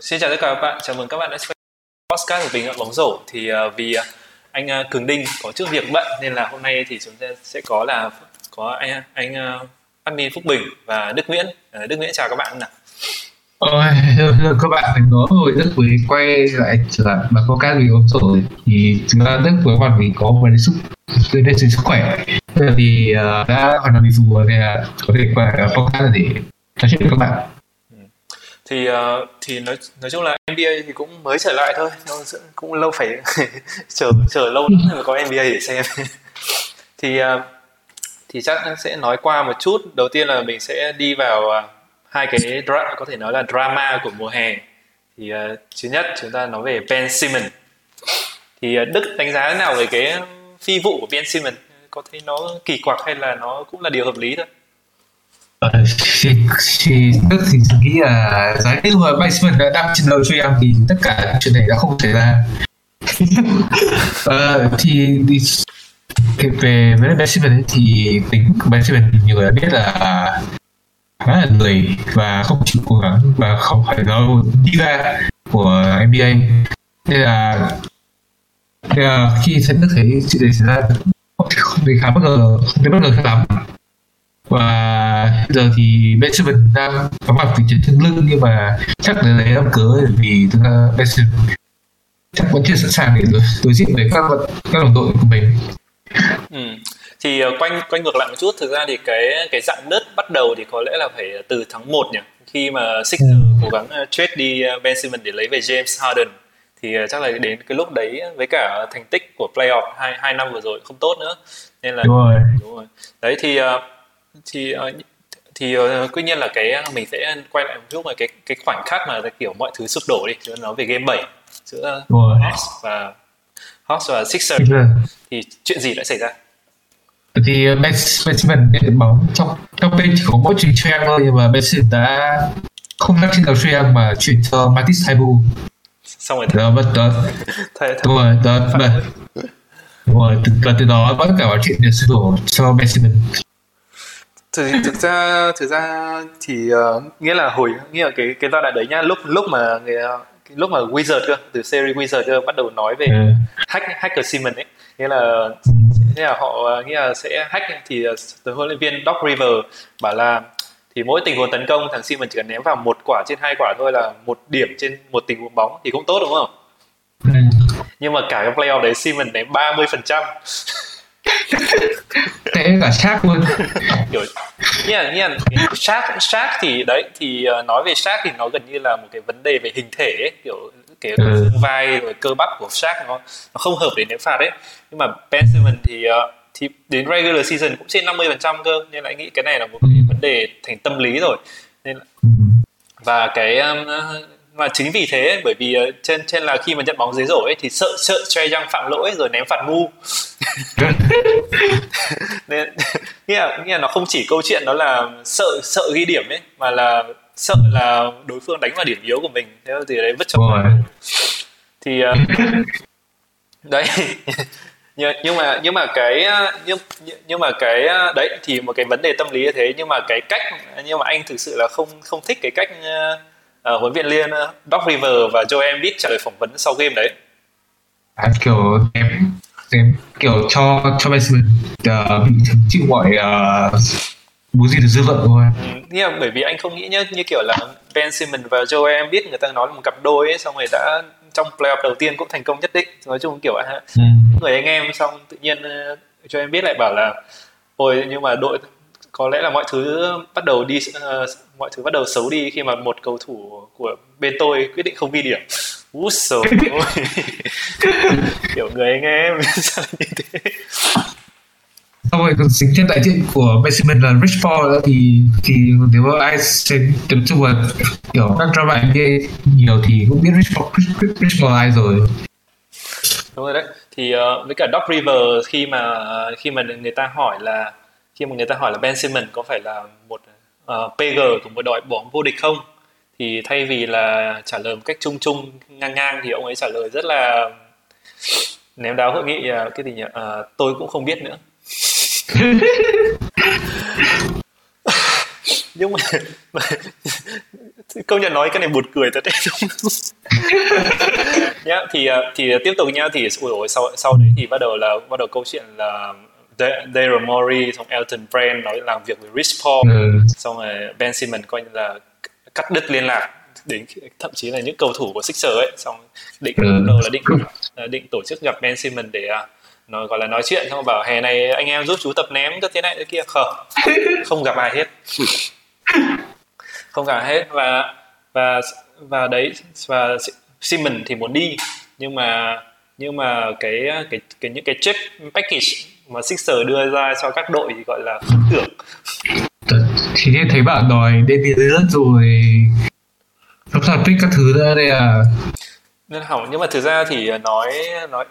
Vâng, xin chào tất cả các bạn, chào mừng các bạn đã quay podcast của Bình Luận Bóng Rổ. Thì uh, vì uh, anh uh, Cường Đinh có chút việc bận nên là hôm nay thì chúng ta sẽ có là có anh anh uh, admin Phúc Bình và Đức Nguyễn. Uh, Đức Nguyễn chào các bạn nào. Ôi, hello các bạn. Mình có hồi rất quý quay lại trở lại mà có các bóng rổ thì chúng ta rất vui mừng vì có một sức từ đây sức khỏe. Thì uh, đã hoàn toàn bị phục hồi có thể qua podcast để nói chuyện với các bạn thì uh, thì nói nói chung là NBA thì cũng mới trở lại thôi cũng lâu phải chờ chờ lâu lắm mới có NBA để xem. Thì uh, thì chắc sẽ nói qua một chút. Đầu tiên là mình sẽ đi vào uh, hai cái dra- có thể nói là drama của mùa hè. Thì uh, thứ nhất chúng ta nói về Ben Simmons. Thì uh, Đức đánh giá thế nào về cái phi vụ của Ben Simmons? Có thấy nó kỳ quặc hay là nó cũng là điều hợp lý thôi? Ờ, thì, thì tức thì nghĩ là giá như mà Basement đã đăng trên đầu cho em thì tất cả chuyện này đã không xảy ra. Uh, thì, thì về với Basement thì tính của Basement nhiều người đã biết là khá là lười và không chịu cố gắng và không phải là diva của NBA nên là, nên là khi thấy nước thấy chuyện này xảy ra không, không khá bất ngờ không thấy bất ngờ lắm và giờ thì Benjamin đang có mặt tình trạng thương lưng nhưng mà chắc là lấy làm cớ vì thực ra Benjamin chắc vẫn chưa sẵn sàng để đối, đối diện với các các đồng đội của mình. Ừ. Thì uh, quanh quanh ngược lại một chút, thực ra thì cái cái dạng nứt bắt đầu thì có lẽ là phải từ tháng 1 nhỉ, khi mà Sixers ừ. cố gắng uh, trade đi uh, Ben Simmons để lấy về James Harden thì uh, chắc là đến cái lúc đấy với cả thành tích của playoff hai hai năm vừa rồi không tốt nữa nên là đúng rồi, đúng rồi. đấy thì thì uh, thì uh, tuy nhiên là cái mình sẽ quay lại một chút về cái cái khoảnh khắc mà kiểu mọi thứ sụp đổ đi chúng nói về game 7 giữa Hawks và Hawks và Sixers thì chuyện gì đã xảy ra? Thì Benjamin nhận được bóng trong trong bên chỉ có mỗi chuyền Trang thôi nhưng mà Benjamin đã không đắc trên đầu Trang mà chuyển cho Matisse Taibu xong rồi đó vâng đó. Đúng rồi đó vâng. Đúng rồi và từ đó tất cả mọi chuyện đều sụp đổ cho Benjamin thực, thực ra thực ra thì uh, nghĩa là hồi nghĩa là cái cái giai đoạn đấy nhá lúc lúc mà người, lúc mà Wizard cơ từ series Wizard cơ bắt đầu nói về ừ. hack hacker Simon ấy nghĩa là nghĩa là họ nghĩa là sẽ hack thì ờ, từ huấn luyện viên Doc River bảo là thì mỗi tình huống tấn công thằng Simon chỉ cần ném vào một quả trên hai quả thôi là một điểm trên một tình huống bóng thì cũng tốt đúng không? Ừ. Nhưng mà cả cái playoff đấy Simon ném 30 phần trăm thế cả xác luôn. Kiểu như là xác xác thì đấy thì uh, nói về xác thì nó gần như là một cái vấn đề về hình thể ấy, kiểu cái ừ. vai rồi cơ bắp của xác nó nó không hợp để ném phạt đấy nhưng mà Ben Simmons thì uh, thì đến regular season cũng trên 50 phần trăm cơ nên lại nghĩ cái này là một cái vấn đề thành tâm lý rồi. Nên là, ừ. và cái um, và chính vì thế bởi vì trên trên là khi mà nhận bóng dưới rổ ấy thì sợ sợ Trae Young phạm lỗi rồi ném phạt ngu nên nghĩa là, nghĩa là nó không chỉ câu chuyện đó là sợ sợ ghi điểm ấy mà là sợ là đối phương đánh vào điểm yếu của mình. Thế thì đấy vứt cho thì uh, đấy. Nhưng mà nhưng mà cái nhưng nhưng mà cái đấy thì một cái vấn đề tâm lý như thế. Nhưng mà cái cách nhưng mà anh thực sự là không không thích cái cách uh, huấn luyện viên uh, Doc River và Joe Embiid trả lời phỏng vấn sau game đấy. À, kiểu em, em kiểu cho cho Benjamin uh, bị chịu mọi uh, bố gì được dư luận thôi. Ừ, nghĩa là bởi vì anh không nghĩ nhá như kiểu là Ben Simmons và Joe Embiid người ta nói là một cặp đôi ấy, xong rồi đã trong playoff đầu tiên cũng thành công nhất định. Nói chung kiểu ừ. người anh em xong tự nhiên uh, Joe Embiid lại bảo là ôi nhưng mà đội có lẽ là mọi thứ bắt đầu đi uh, mọi thứ bắt đầu xấu đi khi mà một cầu thủ của bên tôi quyết định không ghi điểm Úi rồi kiểu người anh em. Sao như thế? Xong rồi còn dính trên đại diện của Benjamin là Rich Paul thì thì nếu mà ai xem tập trung vào kiểu các drama NBA nhiều thì cũng biết Rich Paul, Rich, Rich Paul ai rồi. Đúng rồi đấy. Thì uh, với cả Doc River khi mà khi mà người ta hỏi là khi mà người ta hỏi là Ben Simmons có phải là một uh, ờ, PG của một đội bóng vô địch không thì thay vì là trả lời một cách chung chung ngang ngang thì ông ấy trả lời rất là ném đáo hội nghị uh, cái gì nhỉ? Uh, tôi cũng không biết nữa. Nhưng mà, mà công nhận nói cái này buồn cười thật đấy nhá thì ờ, thì tiếp tục nhá thì ui sau sau đấy thì bắt đầu là bắt đầu câu chuyện là Daryl Morey xong Elton Brand nói làm việc với Rich Paul. Ừ. xong rồi Ben Simmons coi như là cắt đứt liên lạc đến thậm chí là những cầu thủ của Sixers ấy. Xong định ừ. đầu là định định tổ chức gặp Ben Simmons để uh, nói gọi là nói chuyện. Xong bảo hè này anh em giúp chú tập ném cho thế này thế kia. Không không gặp ai hết. Không gặp ai hết. Và và và đấy và Simon thì muốn đi. Nhưng mà nhưng mà cái cái cái những cái check package mà Sixer đưa ra cho các đội thì gọi là không tưởng thì thấy bạn đòi David rồi. Top pick các thứ ra đây à? Nên hỏng nhưng mà thực ra thì nói nói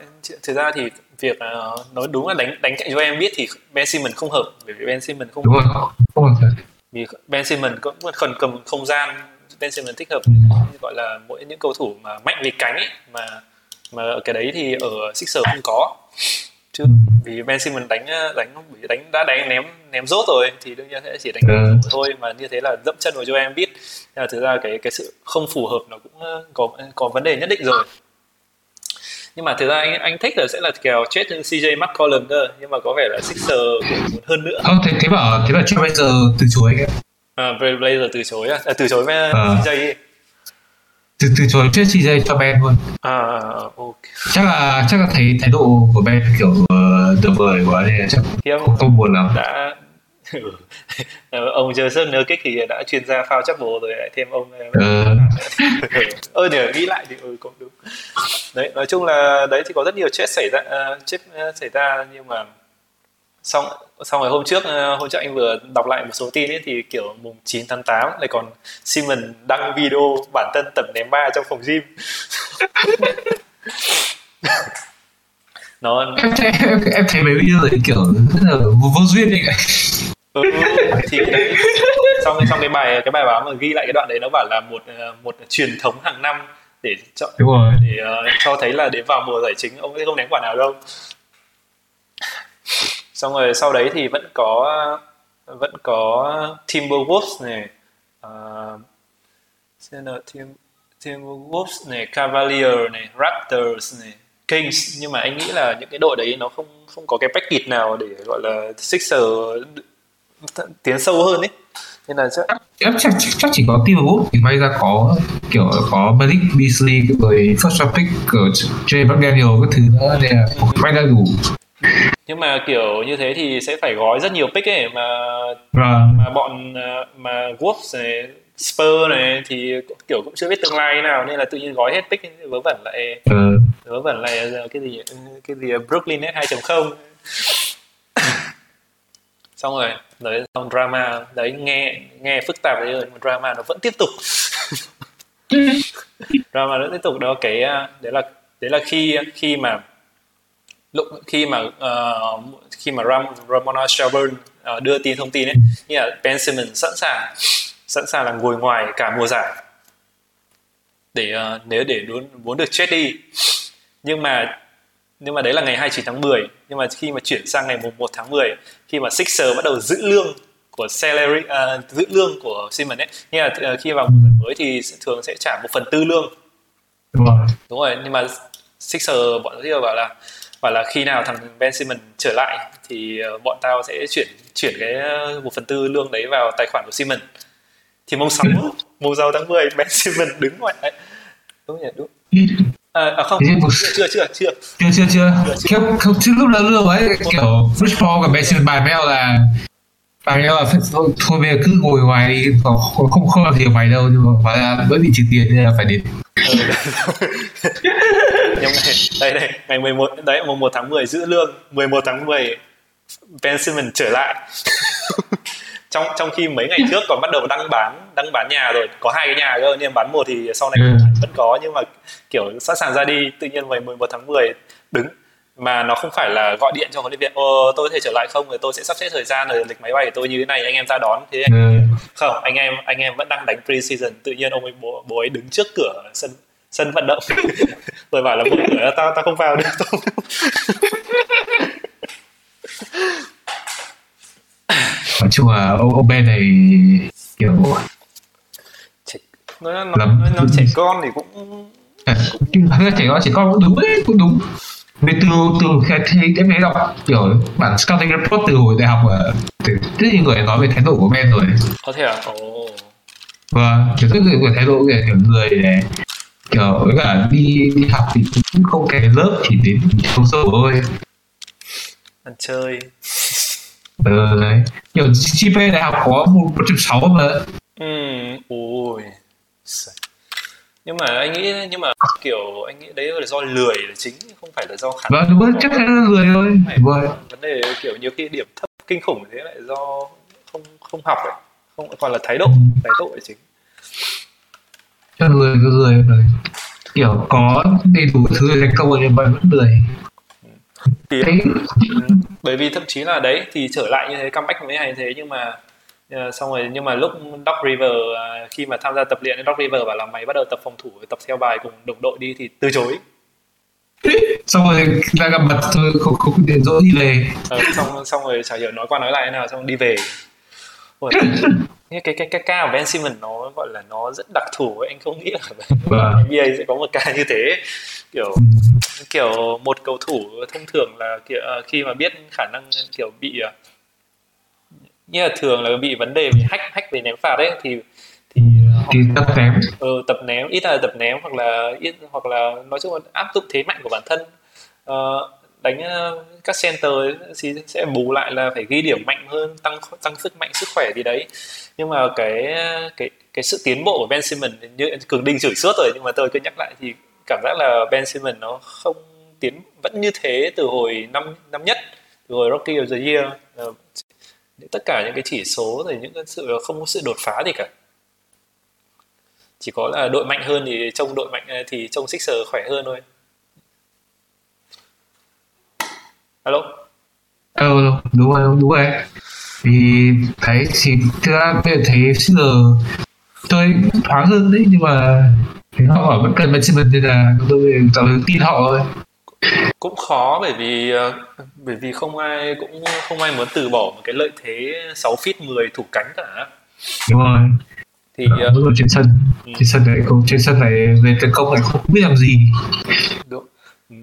thực ra thì việc uh, nói đúng là đánh đánh cạnh cho em biết thì Ben Simmons không hợp bởi vì Ben Simmons không đúng rồi không hợp vì Ben Simmons cũng cần cầm không gian Ben Simmons thích hợp ừ. gọi là mỗi những cầu thủ mà mạnh về cánh ấy, mà mà cái đấy thì ở Sixers không có chứ ừ. vì Ben Simmons đánh đánh đánh đã đánh ném ném rốt rồi thì đương nhiên sẽ chỉ đánh ừ. thôi. Mà như thế là dẫm chân vào cho em biết là thực ra cái cái sự không phù hợp nó cũng có có vấn đề nhất định rồi. Nhưng mà thực ra anh anh thích là sẽ là kèo chết CJ McCollum cơ. Nhưng mà có vẻ là Sixer muốn hơn nữa. Không thế thế bảo thế bảo bây giờ từ chối à Blazer từ chối à, từ chối với à. CJ từ từ chối chết CJ cho Ben luôn à, ok chắc là chắc là thấy thái độ của Ben kiểu uh, tuyệt vời quá nên chắc không, không buồn lắm đã ừ. ông Joseph Nurkic thì đã chuyên gia phao chắc bồ rồi lại thêm ông ừ. ơ nhờ nghĩ lại thì ừ cũng đúng đấy nói chung là đấy thì có rất nhiều chết xảy ra uh, chết uh, xảy ra nhưng mà xong xong rồi hôm trước uh, hôm trước anh vừa đọc lại một số tin ấy thì kiểu mùng 9 tháng 8 lại còn Simon đăng video bản thân tập ném ba trong phòng gym. Nó em thấy em, em thấy mấy video này kiểu rất là vô, vô duyên ấy ừ, thì đấy. Trong trong cái bài cái bài báo mà ghi lại cái đoạn đấy nó bảo là một ờ, một truyền thống hàng năm để cho Đúng rồi. để uh, cho thấy là đến vào mùa giải chính ông sẽ không đánh quả nào đâu xong rồi sau đấy thì vẫn có vẫn có Timberwolves này uh, xem nào Tim Timberwolves này Cavalier này Raptors này Kings. Nhưng mà anh nghĩ là những cái đội đấy nó không không có cái package nào để gọi là Sixer tiến sâu hơn ấy. Nên là chắc chắc, chắc, chắc chỉ có Timberwolves thì may ra có kiểu có Malik Beasley rồi first round pick của Jay McDaniel các thứ nữa nên là may ra đủ nhưng mà kiểu như thế thì sẽ phải gói rất nhiều pick ấy mà vâng. mà bọn mà Wolves này Spur này thì kiểu cũng chưa biết tương lai thế nào nên là tự nhiên gói hết pick vớ vẩn lại ừ. vớ vẩn lại cái gì cái gì Brooklyn net 2.0 xong rồi đấy xong drama đấy nghe nghe phức tạp đấy rồi mà drama nó vẫn tiếp tục drama nó tiếp tục đó cái đấy là đấy là khi khi mà lúc khi mà uh, khi mà Ram, Ramona Shelburne uh, đưa tin thông tin ấy như là Ben Simmons sẵn sàng sẵn sàng là ngồi ngoài cả mùa giải. Để uh, nếu để muốn muốn được chết đi. Nhưng mà nhưng mà đấy là ngày 29 tháng 10 nhưng mà khi mà chuyển sang ngày 1 tháng 10 khi mà Sixer bắt đầu giữ lương của salary uh, giữ lương của Simmons ấy như là uh, khi vào mùa giải mới thì thường sẽ trả một phần tư lương. Đúng rồi. Đúng rồi nhưng mà Sixer bọn nó bảo là và là khi nào thằng Ben Simmons trở lại thì ờ, bọn tao sẽ chuyển chuyển cái ờ, một phần tư lương đấy vào tài khoản của Simmons. Thì mùng sáu mùng sáu tháng 10 Ben Simmons đứng ngoài đấy. Đúng nhỉ? Đúng. À, à không, chưa chưa chưa. Chưa chưa chưa. Chưa không chưa lúc đó lương ấy kiểu Rich Paul và Ben Simmons bài mail là bài mail là thôi, thôi bây giờ cứ ngồi ngoài đi không không không làm gì ở mày đâu nhưng mà hóa ra vẫn bị trừ tiền nên là phải đến. Nhưng mà đây đây ngày 11 đấy mùng 1 tháng 10 giữ lương 11 tháng 10 Ben Simmons trở lại. Trong trong khi mấy ngày trước còn bắt đầu đăng bán đăng bán nhà rồi có hai cái nhà cơ nhưng bán một thì sau này ừ. vẫn có nhưng mà kiểu sẵn sàng ra đi tự nhiên ngày 11 tháng 10 đứng mà nó không phải là gọi điện cho huấn luyện viên ô tôi có thể trở lại không? Rồi tôi sẽ sắp xếp thời gian rồi lịch máy bay của tôi như thế này anh em ra đón. Thế anh ừ. không anh em anh em vẫn đang đánh pre-season. Tự nhiên ông ấy bố, bố ấy đứng trước cửa sân sân vận động. Rồi bảo là mở cửa tao tao không vào được tao nói chung là ông, ông Ben này kiểu nó nó, nó, nó trẻ con thì cũng à, trẻ con trẻ con cũng đúng đấy cũng đúng vì từ từ khi thấy em thấy đọc kiểu bản scouting report từ hồi đại học ở rất nhiều người nói về thái độ của Ben rồi. Có thể à? Ồ. Vâng kiểu rất nhiều người thái độ kiểu người này kiểu với cả đi đi học thì cũng không kèm lớp chỉ đến sâu sâu thôi ăn chơi. Ừ đấy. Kiểu GPA đại học có một một trăm sáu mà. Ừ ui nhưng mà anh nghĩ nhưng mà kiểu anh nghĩ đấy là do lười là chính không phải là do khả năng vâng đúng chắc chắn là lười thôi. Vâng. vấn đề kiểu nhiều khi điểm thấp kinh khủng thế lại do không không học ấy. Không còn là thái độ ừ. thái độ là chính. Chắc lười cứ lười rồi kiểu có đầy đủ thứ thành công rồi mà vẫn lười. Thì, Thế... bởi vì thậm chí là đấy thì trở lại như thế comeback mới hay thế nhưng mà uh, xong rồi nhưng mà lúc Doc River uh, khi mà tham gia tập luyện Doc River bảo là mày bắt đầu tập phòng thủ tập theo bài cùng đồng đội đi thì từ chối xong rồi ra gặp mặt thôi không không điện dỗ đi về ờ, xong xong rồi chả hiểu nói qua nói lại thế nào xong đi về Ôi, cái cái cái cái ca của Ben Simmons nó gọi là nó rất đặc thù ấy. anh không nghĩ là vâng. NBA sẽ có một ca như thế kiểu ừ. kiểu một cầu thủ thông thường là kiểu uh, khi mà biết khả năng kiểu bị như là thường là bị vấn đề về hack hack về ném phạt ấy thì thì, thì tập ném. ừ, tập ném ít là tập ném hoặc là ít hoặc là nói chung là áp dụng thế mạnh của bản thân. Uh, đánh các center thì sẽ bù lại là phải ghi điểm mạnh hơn tăng tăng sức mạnh sức khỏe gì đấy. Nhưng mà cái cái cái sự tiến bộ của Ben Simmons như cường đinh chửi suốt rồi nhưng mà tôi cứ nhắc lại thì cảm giác là Ben Simmons nó không tiến vẫn như thế từ hồi năm năm nhất từ hồi Rocky of the Year tất cả những cái chỉ số rồi những cái sự, không có sự đột phá gì cả. Chỉ có là đội mạnh hơn thì trông đội mạnh, thì trông Sixer khỏe hơn thôi. Alo? Alo đúng rồi đúng rồi. Thì thấy, thì thực ra bây giờ thấy Sixer tôi thoáng hơn đấy, nhưng mà thì họ hỏi vẫn cần management nên là tôi tao tin họ thôi cũng khó bởi vì ờ, bởi vì không ai cũng không ai muốn từ bỏ một cái lợi thế 6 feet 10 thủ cánh cả. Đúng rồi. Thì uh, đúng rồi trên sân. ừ. trên sân này không trên sân này về tấn công này không biết làm gì. Đúng. Ừ.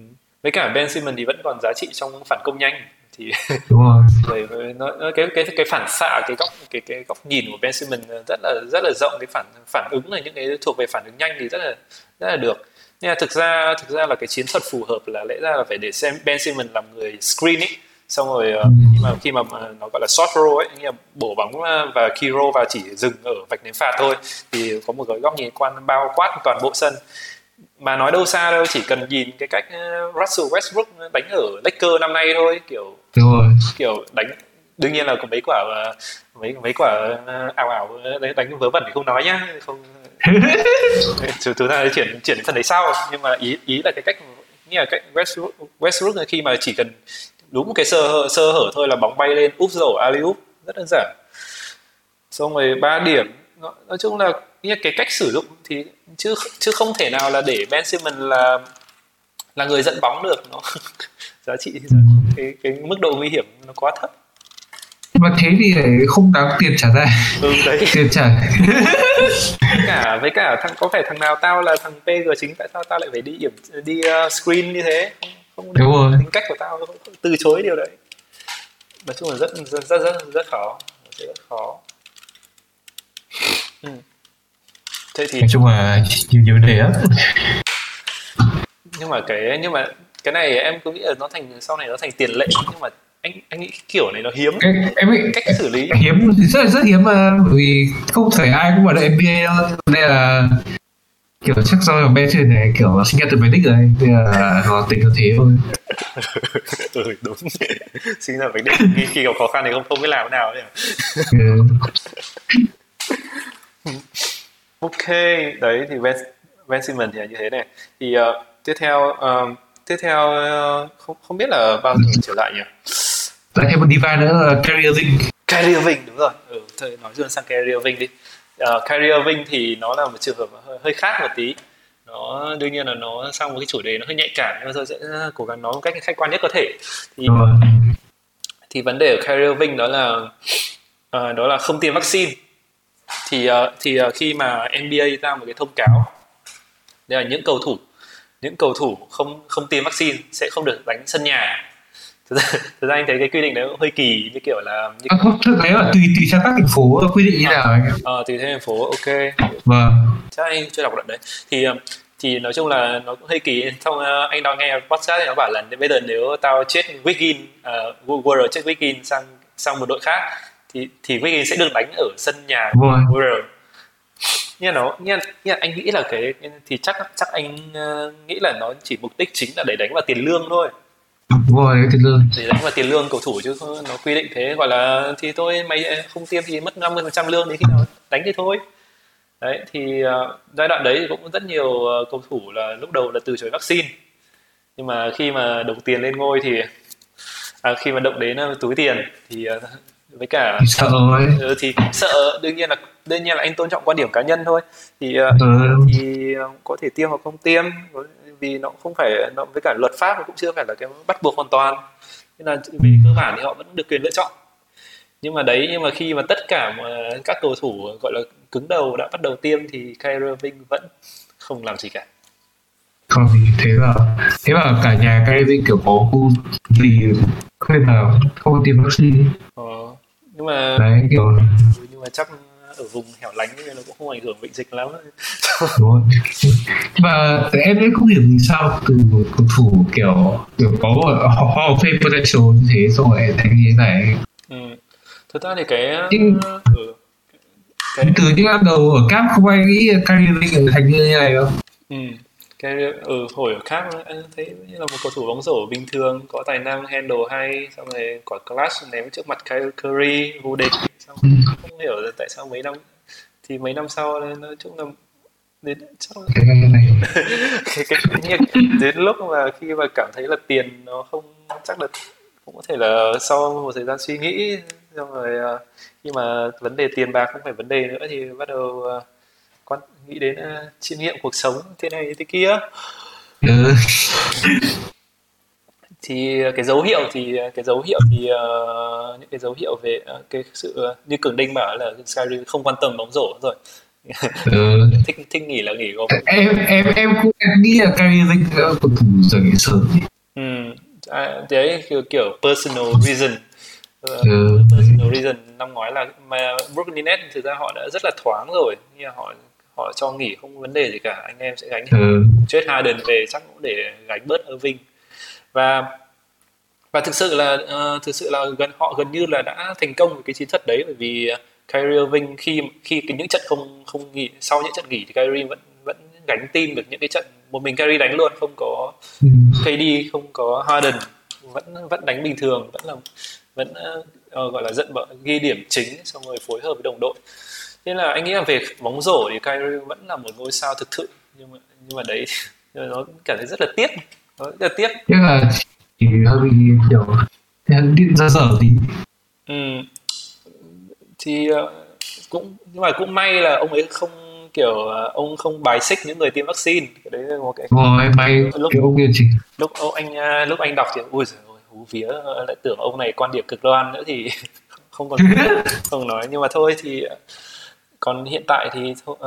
với cả Ben Simmons thì vẫn còn giá trị trong phản công nhanh. Thì đúng rồi. Nó, nó cái cái cái phản xạ cái góc cái cái góc nhìn của Ben Simmons rất là rất là rộng. Cái phản phản ứng là những cái thuộc về phản ứng nhanh thì rất là rất là được nhưng mà thực ra thực ra là cái chiến thuật phù hợp là lẽ ra là phải để xem Ben Simmons làm người screen ấy xong rồi uh, khi mà khi mà nó gọi là short roll ấy nghĩa là bổ bóng ờ, và key roll và chỉ dừng ở vạch ném phạt thôi thì có một cái góc nhìn quan bao quát toàn bộ sân. Mà nói đâu xa đâu chỉ cần nhìn cái cách ờ, Russell Westbrook đánh ở Lakers năm nay thôi kiểu Đúng rồi. kiểu đánh đương nhiên là có mấy quả mấy mấy quả ảo ảo đánh, đánh vớ vẩn thì không nói nhá không thứ thứ ta chuyển chuyển phần đấy sau. Nhưng mà ý ý là cái cách như là cách Westbrook, Westbrook khi mà chỉ cần đúng một cái sơ hở, sơ hở thôi là bóng bay lên úp rổ alley úp rất đơn giản. Xong rồi ba điểm. Nói chung là như cái cách sử dụng thì chứ chứ không thể nào là để Ben Simmons là là người dẫn bóng được. Nó giá trị cái cái mức độ nguy hiểm nó quá thấp mà thế thì lại không đáng tiền trả ra. Ừ đấy. Tiền trả. Với cả với cả thằng có phải thằng nào tao là thằng PG chính tại sao tao lại phải đi điểm đi uh, screen như thế? Không, đúng rồi. tính cách của tao từ chối điều đấy. Nói chung là rất rất rất rất, rất khó. Rất khó. Ừ. thế thì nói chung là nhiều nhiều vấn đề á nhưng mà cái nhưng mà cái này em cứ nghĩ là nó thành sau này nó thành tiền lệ. Nhưng mà anh anh nghĩ kiểu này nó hiếm. Cái, em nghĩ cách xử lý. Hiếm rất rất hiếm mà bởi vì không phải ai cũng vào được NBA đâu. Nên là kiểu chắc do là bên trên này kiểu sinh ra từ máy đích rồi nên là nó tính như thế thôi. Ừ đúng. Sinh ra máy đích khi, khi gặp khó khăn thì không không biết làm thế nào nhỉ? Ừ. ok đấy thì Ben Ben Simmons thì là như thế này. Thì uh, tiếp theo um, tiếp theo uh, không không biết là bao giờ trở lại nhỉ lại thêm một diva nữa là Kyrie Irving Kyrie Irving đúng rồi. Ừ, thôi nói dần sang Kyrie Irving đi. Uh, Irving thì nó là một trường hợp hơi, hơi khác một tí. Nó đương nhiên là nó sang một cái chủ đề nó hơi nhạy cảm nhưng mà tôi sẽ cố gắng nói một cách khách quan nhất có thể. Thì thì vấn đề ở Kyrie Irving đó là uh, đó là không tiêm vaccine. Thì uh, thì uh, khi mà NBA ra một cái thông cáo đây là những cầu thủ những cầu thủ không không tiêm vaccine sẽ không được đánh sân nhà thực ra, thực ra anh thấy cái quy định đấy cũng hơi kỳ như kiểu là như... à, không thực tế là tùy tùy theo các thành phố quy định như nào anh ờ tùy theo thành phố ok. Vâng. Chắc anh chưa đọc đoạn đấy. Thì thì nói chung là nó cũng hơi kỳ. Xong uh, anh đang nghe podcast thì nó bảo là bây giờ nếu tao chết Wiggin uh, Warrior chết Wiggin sang sang một đội khác thì thì Wiggin sẽ được đánh ở sân nhà Warrior nhưng nó nhưng, nhưng anh nghĩ là cái thì chắc chắc anh uh, nghĩ là nó chỉ mục đích chính là để đánh vào tiền lương thôi đúng rồi tiền lương. Để đánh vào tiền lương cầu thủ chứ nó quy định thế gọi là thì tôi mày không tiêm thì mất 50 phần trăm lương thì khi nào đánh thì thôi. Đấy thì uh, giai đoạn đấy thì cũng rất nhiều uh, cầu thủ là lúc đầu là từ chối vaccine. Nhưng mà khi mà đồng tiền lên ngôi thì à, khi mà động đến uh, túi tiền thì uh, với cả sợ ấy. Ừ, thì sợ. Đương nhiên là đương nhiên là anh tôn trọng quan điểm cá nhân thôi. Thì uh, ừ. thì có thể tiêm hoặc không tiêm vì nó không phải nó với cả luật pháp nó cũng chưa phải là cái bắt buộc hoàn toàn. Nên là về cơ bản thì họ vẫn được quyền lựa chọn. Nhưng mà đấy nhưng mà khi mà tất cả mà các cầu thủ gọi là cứng đầu đã bắt đầu tiêm thì Kyrie Irving vẫn không làm gì cả. Không thế là thế là cả nhà Kyrie Irving kiểu có khu gì khuyên là không tiêm vaccine. Ờ, nhưng mà đấy kiểu nhưng mà chắc ở vùng hẻo lánh nên nó cũng không ảnh hưởng bệnh dịch lắm. Đúng rồi. Và em ấy không hiểu vì sao từ một cầu thủ kiểu kiểu có Hall of Fame potential như thế rồi thành như thế này. Ừ. thực ra thì cái Nhưng... ừ, cái... từ những năm đầu ở Cap không ai nghĩ Kyrie thành như thế này đâu. Ừ cái ừ, hồi ở khác anh thấy như là một cầu thủ bóng rổ bình thường có tài năng handle hay xong rồi quả clutch ném trước mặt Kyle Curry vô địch xong ừ. không hiểu là tại sao mấy năm thì mấy năm sau nói chung là đến chắc là... cái, cái, cái, đến lúc mà khi mà cảm thấy là tiền nó không chắc là cũng có thể là sau một thời gian suy nghĩ xong rồi uh, khi mà vấn đề tiền bạc không phải vấn đề nữa thì bắt đầu uh, nghĩ đến uh, chiêm nghiệm cuộc sống thế này thế kia ừ. thì cái dấu hiệu thì cái dấu hiệu thì uh, những cái dấu hiệu về uh, cái sự uh, như cường đinh bảo là Skyrim không quan tâm bóng rổ rồi ừ. thích thích nghỉ là nghỉ không em em em cũng nghĩ là Kyrie Irving cầu thủ giờ nghỉ sớm ừ à, đấy kiểu, kiểu personal reason ừ. personal reason năm ngoái là mà Brooklyn Nets thực ra họ đã rất là thoáng rồi như là họ họ cho nghỉ không có vấn đề gì cả anh em sẽ gánh ừ. chết Harden về chắc cũng để gánh bớt Irving và và thực sự là uh, thực sự là gần họ gần như là đã thành công với cái chiến thuật đấy bởi vì Kyrie Irving khi khi cái những trận không không nghỉ sau những trận nghỉ thì Kyrie vẫn vẫn gánh team được những cái trận một mình Kyrie đánh luôn không có ừ. KD không có Harden vẫn vẫn đánh bình thường vẫn là vẫn uh, gọi là dẫn ghi điểm chính xong rồi phối hợp với đồng đội nên là anh nghĩ là về bóng rổ thì Kyrie vẫn là một ngôi sao thực thụ nhưng mà nhưng mà đấy nó cảm thấy rất là tiếc. Nó rất là tiếc. Tiếc là chỉ hơi bị kiểu điện ra dở tí. Ừ. thì uh, cũng nhưng mà cũng may là ông ấy không kiểu ông không bài xích những người tiêm vaccine. Cái đấy là một cái rồi may lúc cái ông kia chỉ lúc ông anh uh, lúc anh đọc thì ui giời ơi hú vía lại tưởng ông này quan điểm cực đoan nữa thì không còn không nói. Nhưng mà thôi thì còn hiện tại thì uh,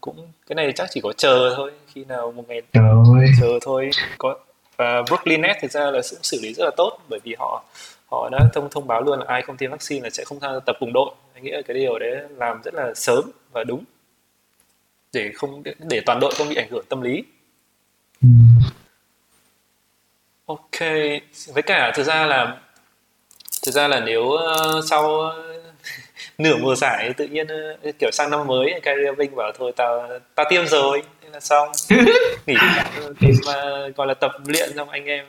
cũng cái này chắc chỉ có chờ thôi khi nào một ngày Trời chờ thôi. Có và Brooklyn Nets thực ra là cũng xử lý rất là tốt bởi vì họ họ đã thông thông báo luôn là ai không tiêm vaccine là sẽ không tham gia tập cùng đội. Anh nghĩ là cái điều đấy làm rất là sớm và đúng. Để không để toàn đội không bị ảnh hưởng tâm lý. Ừ. ok với cả thực ra là thực ra là nếu uh, sau nửa mùa giải tự nhiên ờ, kiểu sang năm mới Kyrie Irving bảo thôi tao tao tiêm rồi. Thế là xong. Nghỉ mà gọi là tập luyện xong anh em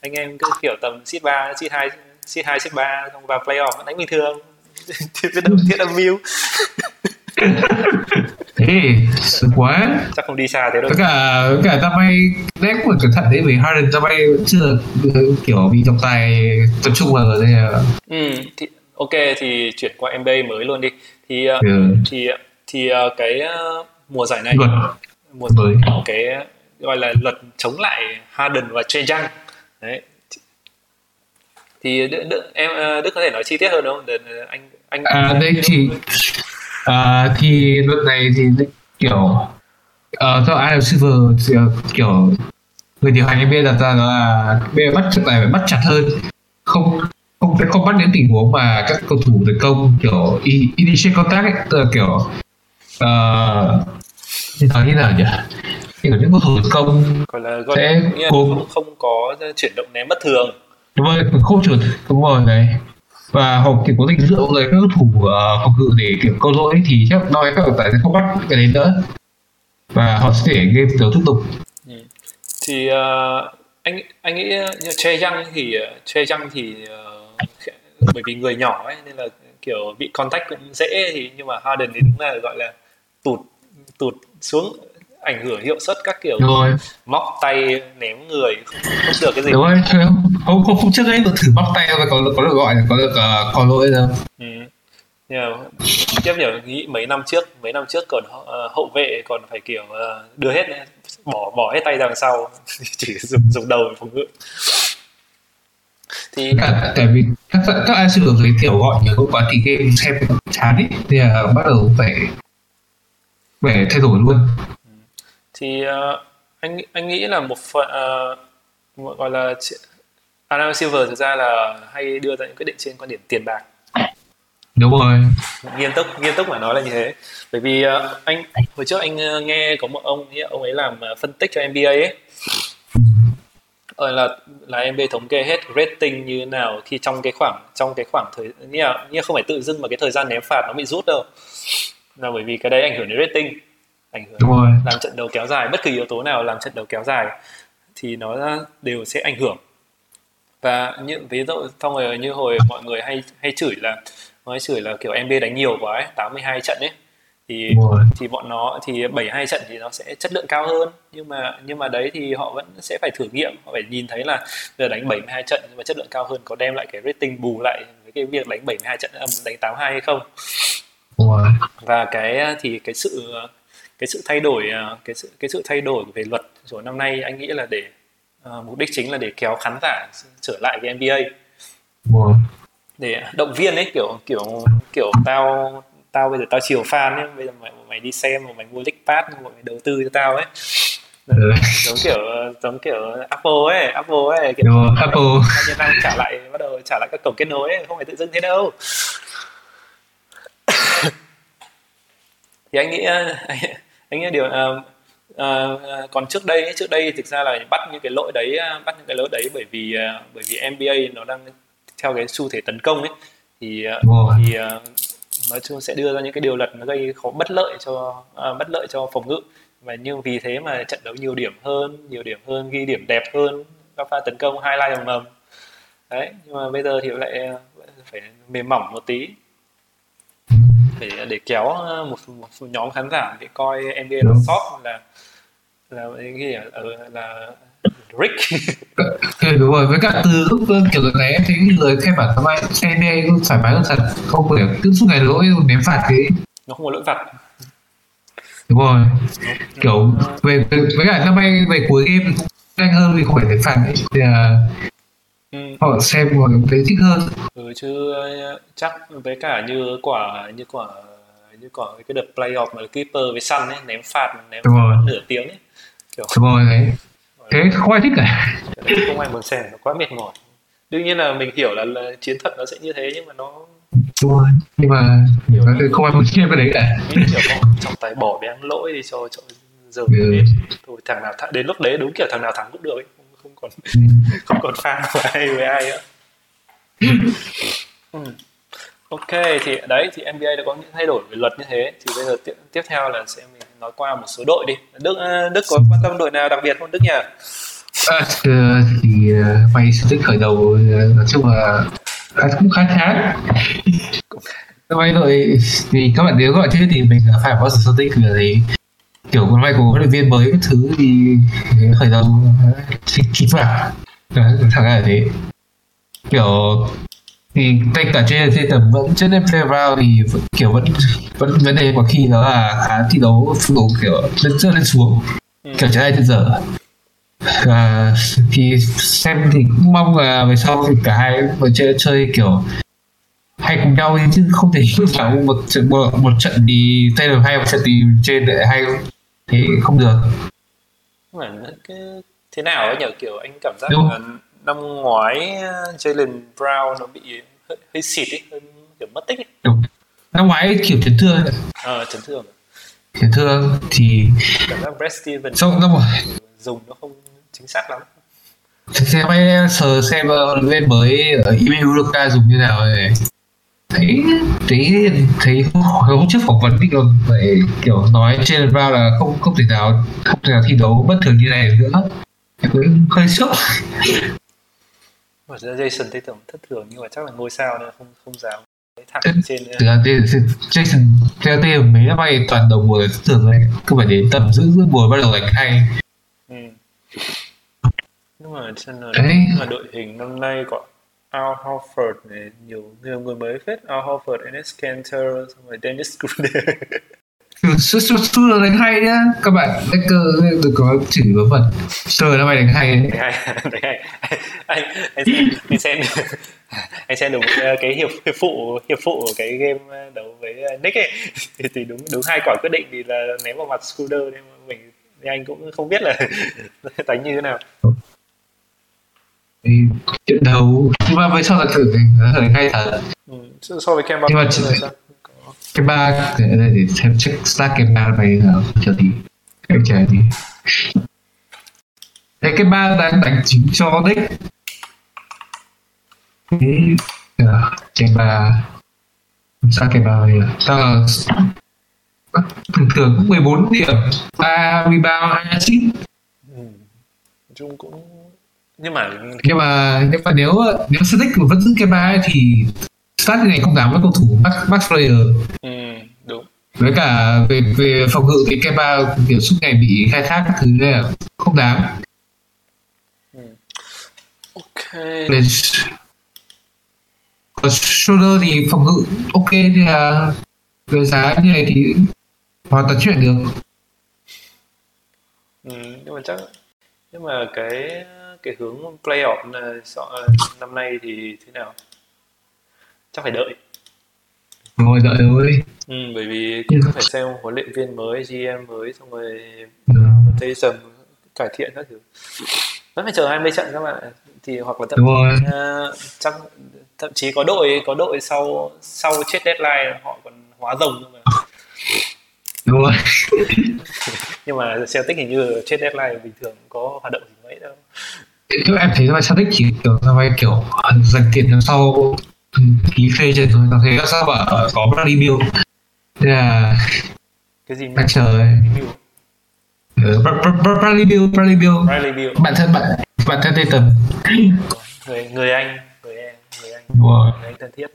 anh em cứ kiểu tầm seed ba seed hai seed hai seed ba xong vào playoff vẫn đánh bình thường. Biết đâu thiết âm mưu Ê, sướng quá. Chắc không đi xa thế đâu. Tất cả, cả ta bay Nét cũng phải cẩn thận đấy Vì Harden ta bay chưa kiểu bị trọng tài tập trung vào rồi đây à. Ừ, thì ok thì chuyển qua NBA mới luôn đi thì uh, ừ. thì thì uh, cái uh, mùa giải này luật. mùa mới cái gọi là luật chống lại Harden và Trae Young đấy thì Đức, Đức, em Đức có thể nói chi tiết hơn không? Để anh anh à đây thì à, thì luật này thì kiểu uh, do Adam Silver kiểu người điều hành NBA đặt ra đó là NBA bắt trận này phải bắt chặt hơn không không phải không bắt những tình huống mà các cầu thủ tấn công kiểu initiate contact ấy, tức là kiểu uh, nói như nào nhỉ? Kiểu những cầu thủ tấn công gọi là sẽ không, không có chuyển động ném bất thường. Đúng rồi không chuyển đúng rồi này và họ kiểu có tình dựa với các cầu thủ uh, phòng ngự để kiểu câu lỗi thì chắc nói các cầu thủ sẽ không bắt cái đấy nữa. Và họ sẽ để game đấu tiếp tục. Ừ. thì uh, anh anh nghĩ như Che Young thì Che Young thì uh, bởi vì người nhỏ ấy nên là kiểu bị contact cũng dễ thì nhưng mà Harden thì đúng là gọi là tụt tụt xuống ảnh hưởng hiệu suất các kiểu rồi. móc tay ném người không, không được cái gì đúng rồi không không không trước ấy tôi thử móc tay mà có có được gọi là có được uh, có lỗi đâu ừ. Yeah. tiếp nhở nghĩ mấy năm trước mấy năm trước còn uh, hậu vệ còn phải kiểu uh, đưa hết bỏ bỏ hết tay đằng sau chỉ dùng dùng đầu phòng ngự thì cả, tại vì các các ai sử dụng cái kiểu gọi nhiều quá thì game xem chán ấy thì là bắt đầu phải phải thay đổi luôn. Thì uh, anh anh nghĩ là một phần uh, gọi là Adam Silver thực ra là hay đưa ra những quyết định trên quan điểm tiền bạc. Đúng rồi. Nghiêm túc nghiêm túc mà nói là như thế. Bởi vì uh, anh hồi trước anh nghe có một ông ông ấy làm phân tích cho NBA ấy ờ, là là NBA thống kê hết rating như thế nào khi trong cái khoảng trong cái khoảng thời như là, như không phải tự dưng mà cái thời gian ném phạt nó bị rút đâu. Là bởi vì cái đấy ảnh hưởng đến rating ảnh hưởng Đúng rồi. làm trận đấu kéo dài bất kỳ yếu tố nào làm trận đấu kéo dài thì nó đều sẽ ảnh hưởng. Và như ví dụ xong rồi như hồi mọi người hay hay chửi là nói chửi là kiểu NBA đánh nhiều quá ấy, 82 trận ấy thì thì bọn nó thì 72 trận thì nó sẽ chất lượng cao hơn. Nhưng mà nhưng mà đấy thì họ vẫn sẽ phải thử nghiệm. Họ phải nhìn thấy là giờ đánh 72 trận nhưng mà chất lượng cao hơn có đem lại cái rating bù lại với cái việc đánh 72 trận âm đánh 82 hay không. Và cái thì cái sự cái sự thay đổi à, cái sự cái sự thay đổi về luật của năm nay anh nghĩ là để uh, mục đích chính là để kéo khán giả trở lại với NBA wow. để động viên ấy kiểu kiểu kiểu tao tao bây giờ tao chiều fan ấy bây giờ mày mày đi xem mà mày mua league pass mà mày đầu tư cho tao ấy. Ừ. giống kiểu giống kiểu Apple ấy Apple ấy kiểu Đúng, Apple nhân năng trả lại bắt đầu trả lại các cổng kết nối ấy không phải tự dưng thế đâu. Thì anh nghĩ anh, anh nghĩ điều uh, uh, còn trước đây trước đây thực ra là bắt những cái lỗi đấy bắt những cái lỗi đấy bởi vì uh, bởi vì NBA nó đang theo cái xu thế tấn công ấy. Thì uh, thì uh, nói chung sẽ đưa ra những cái điều luật nó gây khó bất lợi cho uh, bất lợi cho phòng ngự. Và nhưng vì thế mà trận đấu nhiều điểm hơn nhiều điểm hơn ghi điểm đẹp hơn các pha tấn công highlight ầm ầm. Đấy nhưng mà bây giờ thì lại phải mềm mỏng một tí. Để để kéo một, một nhóm khán giả để coi NBA là shop là là cái gì ở ừ, là Rick. Ừ, đúng rồi với cả từ lúc kiểu này em thấy lời khen bản tham ai NBA thoải mái hơn thật. Không phải cứ suốt ngày lỗi ném phạt cái nó không có lỗi phạt. Đúng rồi. Kiểu về, với cả năm nay về cuối game cũng nhanh hơn vì phải ném phạt ấy. Thì là ừ. họ xem họ thấy thích hơn. Ừ, chứ chắc với cả như quả như quả như quả cái đợt playoff mà keeper với Sun ấy ném phạt ném phạt nửa tiếng ấy. Kiểu đúng rồi đấy thế không ai thích cả. Không ai muốn xem nó quá mệt mỏi. Đương nhiên là mình hiểu là, là chiến thuật nó sẽ như thế nhưng mà nó đúng rồi nhưng mà nhiều cái không ai muốn xem cái đấy cả. kiểu trọng tài bỏ bé lỗi đi cho cho giờ ừ. thôi thằng nào th- đến lúc đấy đúng kiểu thằng nào thắng cũng được ấy. Không còn ừ. không còn fan của ai với ai nữa. Ừ ok thì đấy thì NBA đã có những thay đổi về luật như thế. Thì bây giờ tiếp, tiếp theo là sẽ mình nói qua một số đội đi. Đức ờ, đức có quan tâm đội nào đặc biệt không đức nhỉ? À, thì ờ, mày sẽ khởi đầu ờ, nói chung là cũng khá khá Vay đội thì các bạn nếu các bạn chứ thì mình phải có sự tích là gì? Kiểu con vai của huấn luyện viên mới cái thứ thì khởi đầu kỹ là thằng là thế kiểu thì ngay cả trên trên tầm vẫn trên play round thì vẫn, kiểu vẫn vẫn vấn đề có khi đó là khá thi đấu phụ độ kiểu lên lên xuống. Ừ. kiểu trái ai giờ và thì xem thì cũng mong là về sau thì cả hai vừa chơi chơi kiểu hay cùng nhau chứ không thể nào một trận một, một trận thì Taylor hay một trận thì trên lại hay thế không được. Cái thế nào ấy nhờ kiểu anh cảm giác Đúng. là năm ngoái Jalen Brown nó bị hơi, hơi xịt ấy hơi kiểu mất tích ấy. Đúng. năm ngoái kiểu chấn thương ờ à, chấn thương. Chấn thương thì cảm giác Brad Stevens sau năm ngoái dùng nó không chính xác lắm. Xem em sờ xem lên mới ở email Luka dùng như nào này thấy thấy thấy hôm trước phỏng vấn thì còn phải kiểu nói trên Brown là không không thể nào không thể nào thi đấu bất thường như này nữa. Em cũng hơi sốc mà Jason Tatum thất thường nhưng mà chắc là ngôi sao nên không không dám thẳng trên Jason theo Tatum mấy năm nay toàn đầu mùa thất thường này cứ phải đến tầm giữa giữa mùa bắt đầu đánh hay. Ừ. nhưng mà chân là đội hình năm nay có Al Horford này nhiều nhiều người mới phết. Al Horford, Enes Kanter xong rồi Dennis Schroeder Sơ sơ sơ đánh hay nhá. Các bạn Laker đừng có chửi vớ vẩn sơ năm nay đánh hay đánh hay đánh hay. Anh anh anh xem anh xem được cái hiệp hiệp phụ hiệp phụ của cái game đấu với Nick ấy. Thì đúng đúng hai quả quyết định thì là ném vào mặt Scooter nên mình thì anh cũng không biết là đánh như thế nào. Thì trận đấu. Nhưng mà với sau là thử thì nó hay thật. Ừ. so với Kemba nhưng mà cái ba để, để xem check stack cái ba này nào chờ tí cái chờ tí Thế cái ba đang đánh chính cho đích Thế cái ba. Sao cái ba này ta thường thường cũng 14 điểm. 3 rebound 2 assist ừ. chung cũng nhưng mà nhưng mà nhưng mà nếu nếu Celtic vẫn giữ cái ba thì start này không dám với cầu thủ max, max player. Ừ, đúng. Với cả về về phòng ngự thì ba kiểu suốt ngày bị khai thác các thứ này là không đáng. Ừ. ok. Nên, còn shoulder thì phòng ngự ok thì là về giá như này thì hoàn toàn chuyện được. Ừ, nhưng mà chắc nhưng mà cái cái hướng playoff là năm nay thì thế nào chắc phải đợi. Ngồi đợi thôi. Ừ, bởi vì cũng phải xem huấn luyện viên mới GM mới xong rồi ừ. rotation cải thiện các thứ. Vẫn phải chờ 20 trận các bạn thì hoặc là thậm chí uh, chắc thậm chí có đội có đội sau sau chết deadline họ còn hóa rồng cơ mà. Đúng rồi. Nhưng mà Celtic hình như chết deadline bình thường có hoạt động gì mấy đâu. Theo em thấy là Celtic chỉ kiểu là vay kiểu dành tiền sau ký phê trên thôi. Nó thấy là sao bảo có Bradley Bill thế là cái gì đang chờ ừ, Bradley Bill Bradley Bill Bradley Bill bản thân bạn bản thân Tatum người người anh người em người anh. Wow. người anh thân thiết.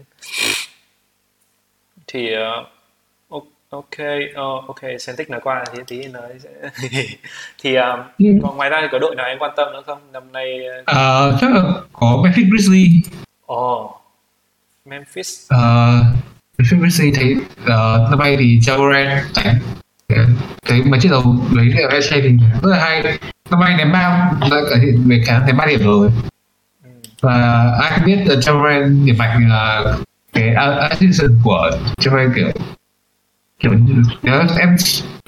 Thì uh, ok uh, ok Celtic nói qua thì tí nói sẽ thì um, ừ. còn ngoài ra thì có đội nào em quan tâm nữa không? Năm nay uh, chắc là có Memphis Grizzlies. Oh Memphis. Uh, Memphis thấy uh, năm nay thì Jamoran thấy mấy chiếc đầu lấy hai thì rất là hay. Năm nay ném bao đã cải thiện về khả ném ba điểm rồi. Ừ. và ai cũng biết là Jamoran điểm mạnh là cái assistant của Jamoran kiểu kiểu nếu em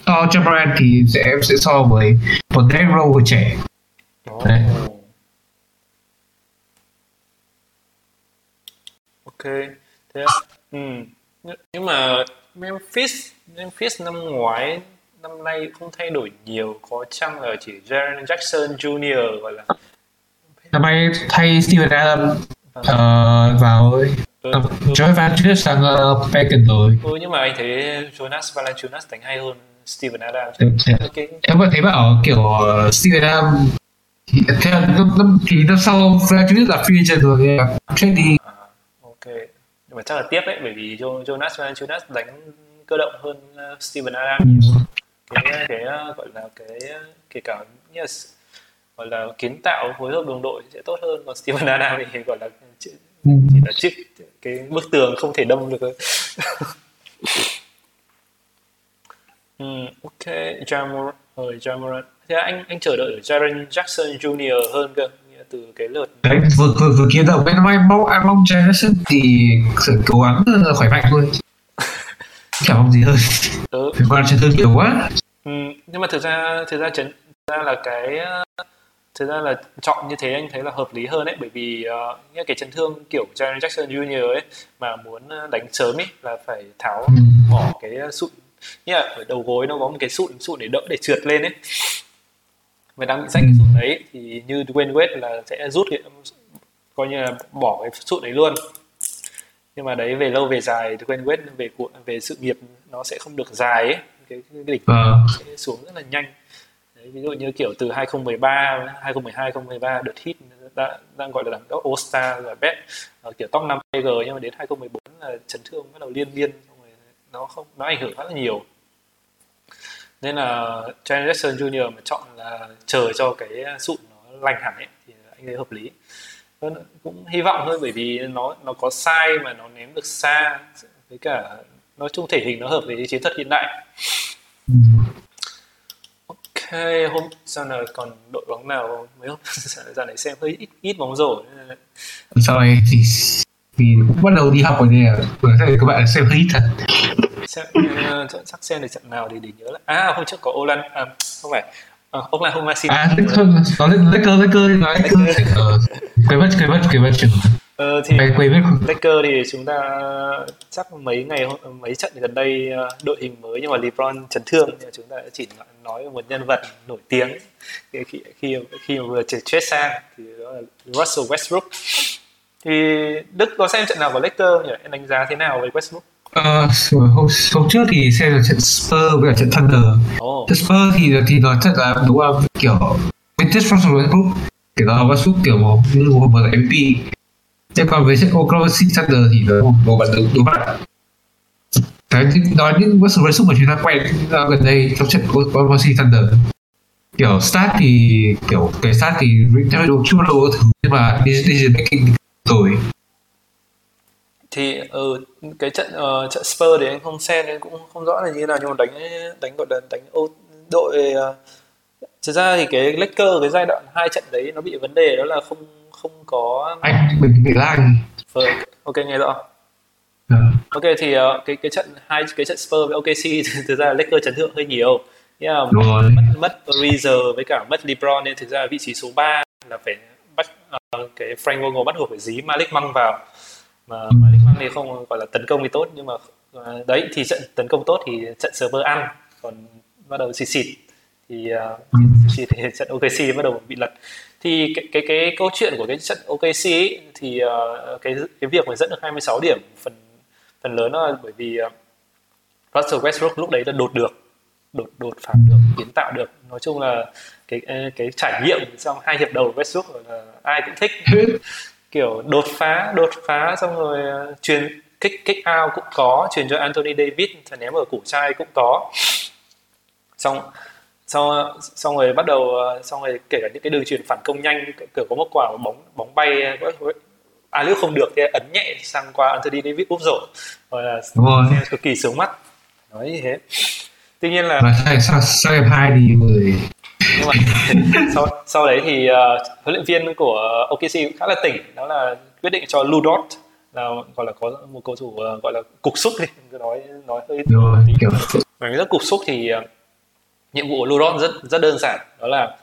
so brand thì sẽ em sẽ so với một Derrick Rose trẻ. Đấy. Ok thế ừ. nhưng mà Memphis Memphis năm ngoái năm nay không thay đổi nhiều có chăng là chỉ Jaren Jackson Jr. gọi là? Năm nay thay Steven Adams. Uh, vào Joy Valanciunas sang uh, rồi. Ừ, nhưng mà anh thấy Jonas Valanciunas đánh hay hơn Steven Adams. Okay. em vẫn thấy bảo kiểu uh, Steven Adams thì theo năm, năm thì năm sau Valanciunas là free agent rồi trade đi nhưng mà chắc là tiếp đấy bởi vì Jonas Valanciunas đánh cơ động hơn uh, Steven Adams ừ. cái cái uh, gọi là cái kể cả yes, gọi là kiến tạo phối hợp đồng đội sẽ tốt hơn còn Steven Adams thì gọi là Ừ. chỉ là chiếc cái bức tường không thể đâm được thôi ừ, ok Jamor rồi Jamorant thế anh anh chờ đợi Jaren Jackson Jr. hơn cơ từ cái lượt đấy vừa vừa vừa kia đầu bên mai mong ai mong Jackson thì sự cố gắng khỏe mạnh thôi chẳng mong gì hơn ừ. phải quan chấn thương nhiều quá ừ, nhưng mà thực ra thực ra chấn ra là cái thực ra là chọn như thế anh thấy là hợp lý hơn ấy bởi vì uh, những cái chấn thương kiểu Jaron Jackson Jr. ấy mà muốn đánh sớm ấy là phải tháo ừ. bỏ cái sụn như là ở đầu gối nó có một cái sụn sụn để đỡ để trượt lên ấy và đang bị rách ừ. cái sụn đấy thì như Dwayne Wade là sẽ rút cái coi như là bỏ cái sụn đấy luôn. Nhưng mà đấy về lâu về dài Dwayne Wade về về sự nghiệp nó sẽ không được dài ấy. Cái, cái đỉnh uh. sẽ xuống rất là nhanh. Đấy, ví dụ như kiểu từ 2013 2012 2013 đợt hit đã, đang gọi là đẳng cấp All Star rồi bet. Kiểu top 5 PG nhưng mà đến 2014 là chấn thương bắt đầu liên miên nó không nó ảnh hưởng rất là nhiều nên là Trent Jackson Jr. mà chọn là chờ cho cái sụn nó lành hẳn ấy, thì anh thấy hợp lý. Vâng, cũng hy vọng hơn bởi vì nó nó có sai mà nó ném được xa, với cả nói chung thể hình nó hợp với chiến thuật hiện đại. Ok, hôm sau này còn đội bóng nào mấy hôm giờ này xem hơi ít ít bóng rổ. Sau này thì vì cũng bắt đầu đi học rồi, nên là các bạn xem hơi ít thật xem, uh, chắc xem được trận nào thì để nhớ là à hôm trước có Olan à, không phải à, Oklahoma City à không nói Lakers Lakers nói. Lakers quên mất quên mất quên mất chừng Ờ, thì Lakers thì chúng ta chắc mấy ngày mấy trận gần đây ờ, đội hình mới nhưng mà LeBron chấn thương nhưng chúng ta chỉ nói về một nhân vật nổi tiếng. Khi khi khi mà vừa trade sang thì đó là Russell Westbrook. Thì Đức có xem trận nào của Lakers nhỉ? Em đánh giá thế nào về Westbrook? Uh, hôm, hôm trước thì xem là trận Spurs với cả trận Thunder. Oh. Trận Spurs thì thì nói thật là đúng là kiểu vintage Russell Westbrook kiểu đó Westbrook kiểu một một mở MVP. Thế còn với trận Oklahoma City Thunder thì nó một bạn đúng đúng bạn. Cái nói những Russell Westbrook mà chúng ta quen gần đây trong trận Oklahoma City Thunder kiểu start thì kiểu cái start thì theo đúng chưa lâu thứ nhưng mà decision making rồi thì ừ, cái trận uh, trận Spurs thì anh không xem nên cũng không rõ là như thế nào nhưng mà đánh đánh gọi là đánh ô, đội uh, thực ra thì cái Lakers cái giai đoạn hai trận đấy nó bị vấn đề đó là không không có anh mình bị lag ok nghe rõ. Ừ. ok thì uh, cái cái trận hai cái trận Spurs với OKC thực ra Lakers chấn thương hơi nhiều. Yeah, mất, mất mất Reezer với cả mất LeBron nên thực ra vị trí số 3 là phải bắt uh, cái Frank Vogel bắt buộc phải dí Malik Monk vào mà. Malik thì không gọi là tấn công thì tốt nhưng mà uh, đấy thì trận tấn công tốt thì trận server ăn. Còn bắt đầu xịt xịt thì uh, xịt thì trận OKC bắt đầu bị lật. Thì cái cái cái câu chuyện của cái trận OKC ấy, thì uh, cái cái việc mà dẫn được 26 điểm phần phần lớn là bởi vì uh, Russell Westbrook lúc đấy là đột được đột đột phá được kiến tạo được. Nói chung là cái cái trải nghiệm trong hai hiệp đầu Westbrook là ai cũng thích kiểu đột phá đột phá xong rồi uh, truyền kick kick out cũng có truyền cho Anthony Davis ném ở củ chai cũng có. Xong xong xong rồi bắt đầu xong rồi kể cả những cái đường truyền phản công nhanh kiểu có một quả bóng bóng bay à nếu không được thì ấn nhẹ sang qua Anthony Davis úp rổ. Rồi là cực kỳ sướng mắt. Nói như thế. Tuy nhiên là sao em hai thì người nhưng mà sau sau đấy thì uh, huấn luyện viên của OKC cũng khá là tỉnh. Đó là quyết định cho Ludort là gọi là có một cầu thủ uh, gọi là cục xúc đi. Nói nói hơi kiểu... mà rất cục xúc thì uh, nhiệm vụ của Ludort rất rất đơn giản. Đó là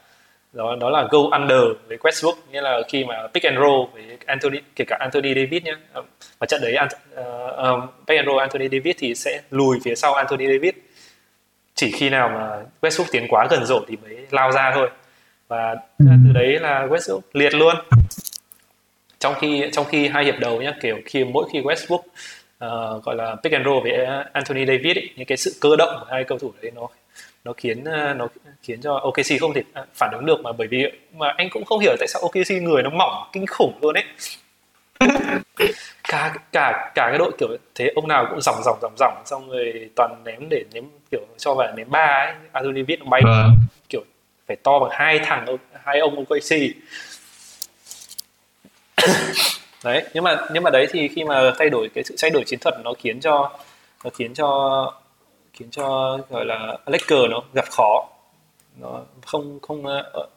đó đó là go under với Westbrook. Nghĩa là khi mà pick and roll với Anthony kể cả Anthony Davis nhé và trận đấy uh, um, pick and roll Anthony Davis thì sẽ lùi phía sau Anthony Davis chỉ khi nào mà Westbrook tiến quá gần rổ thì mới lao ra thôi. Và từ đấy là Westbrook liệt luôn. Trong khi trong khi hai hiệp đầu nhá kiểu khi mỗi khi Westbrook uh, gọi là pick and roll với Anthony Davis ấy, những cái sự cơ động của hai cầu thủ đấy nó nó khiến uh, nó khiến cho OKC không thể phản ứng được mà bởi vì mà anh cũng không hiểu tại sao OKC người nó mỏng kinh khủng luôn ấy cả cả cả cái đội kiểu thế ông nào cũng dòng dòng dòng dòng xong rồi toàn ném để ném kiểu cho vào ném ba ấy Anthony viết bay. À. kiểu phải to bằng hai thằng hai ông OKC đấy nhưng mà nhưng mà đấy thì khi mà thay đổi cái sự thay đổi chiến thuật nó khiến cho nó khiến cho khiến cho gọi là Lakers nó gặp khó. Nó không không uh,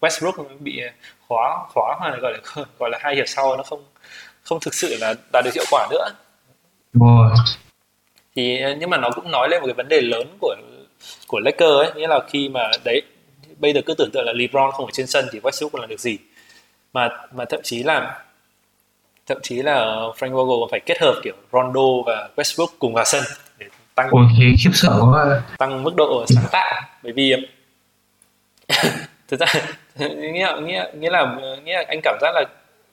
Westbrook bị khóa khóa hoặc là gọi là gọi là hai hiệp sau nó không không thực sự là đạt được hiệu quả nữa. Wow. thì nhưng mà nó cũng nói lên một cái vấn đề lớn của của Lakers ấy nghĩa là khi mà đấy bây giờ cứ tưởng tượng là LeBron không ở trên sân thì Westbrook còn làm được gì. Mà mà thậm chí là thậm chí là Frank Vogel phải kết hợp kiểu Rondo và Westbrook cùng vào sân để tăng Ôi, khiếp sợ quá. tăng mức độ sáng tạo bởi vì thực ra nghĩa nghĩa nghĩa là nghĩa là anh cảm giác là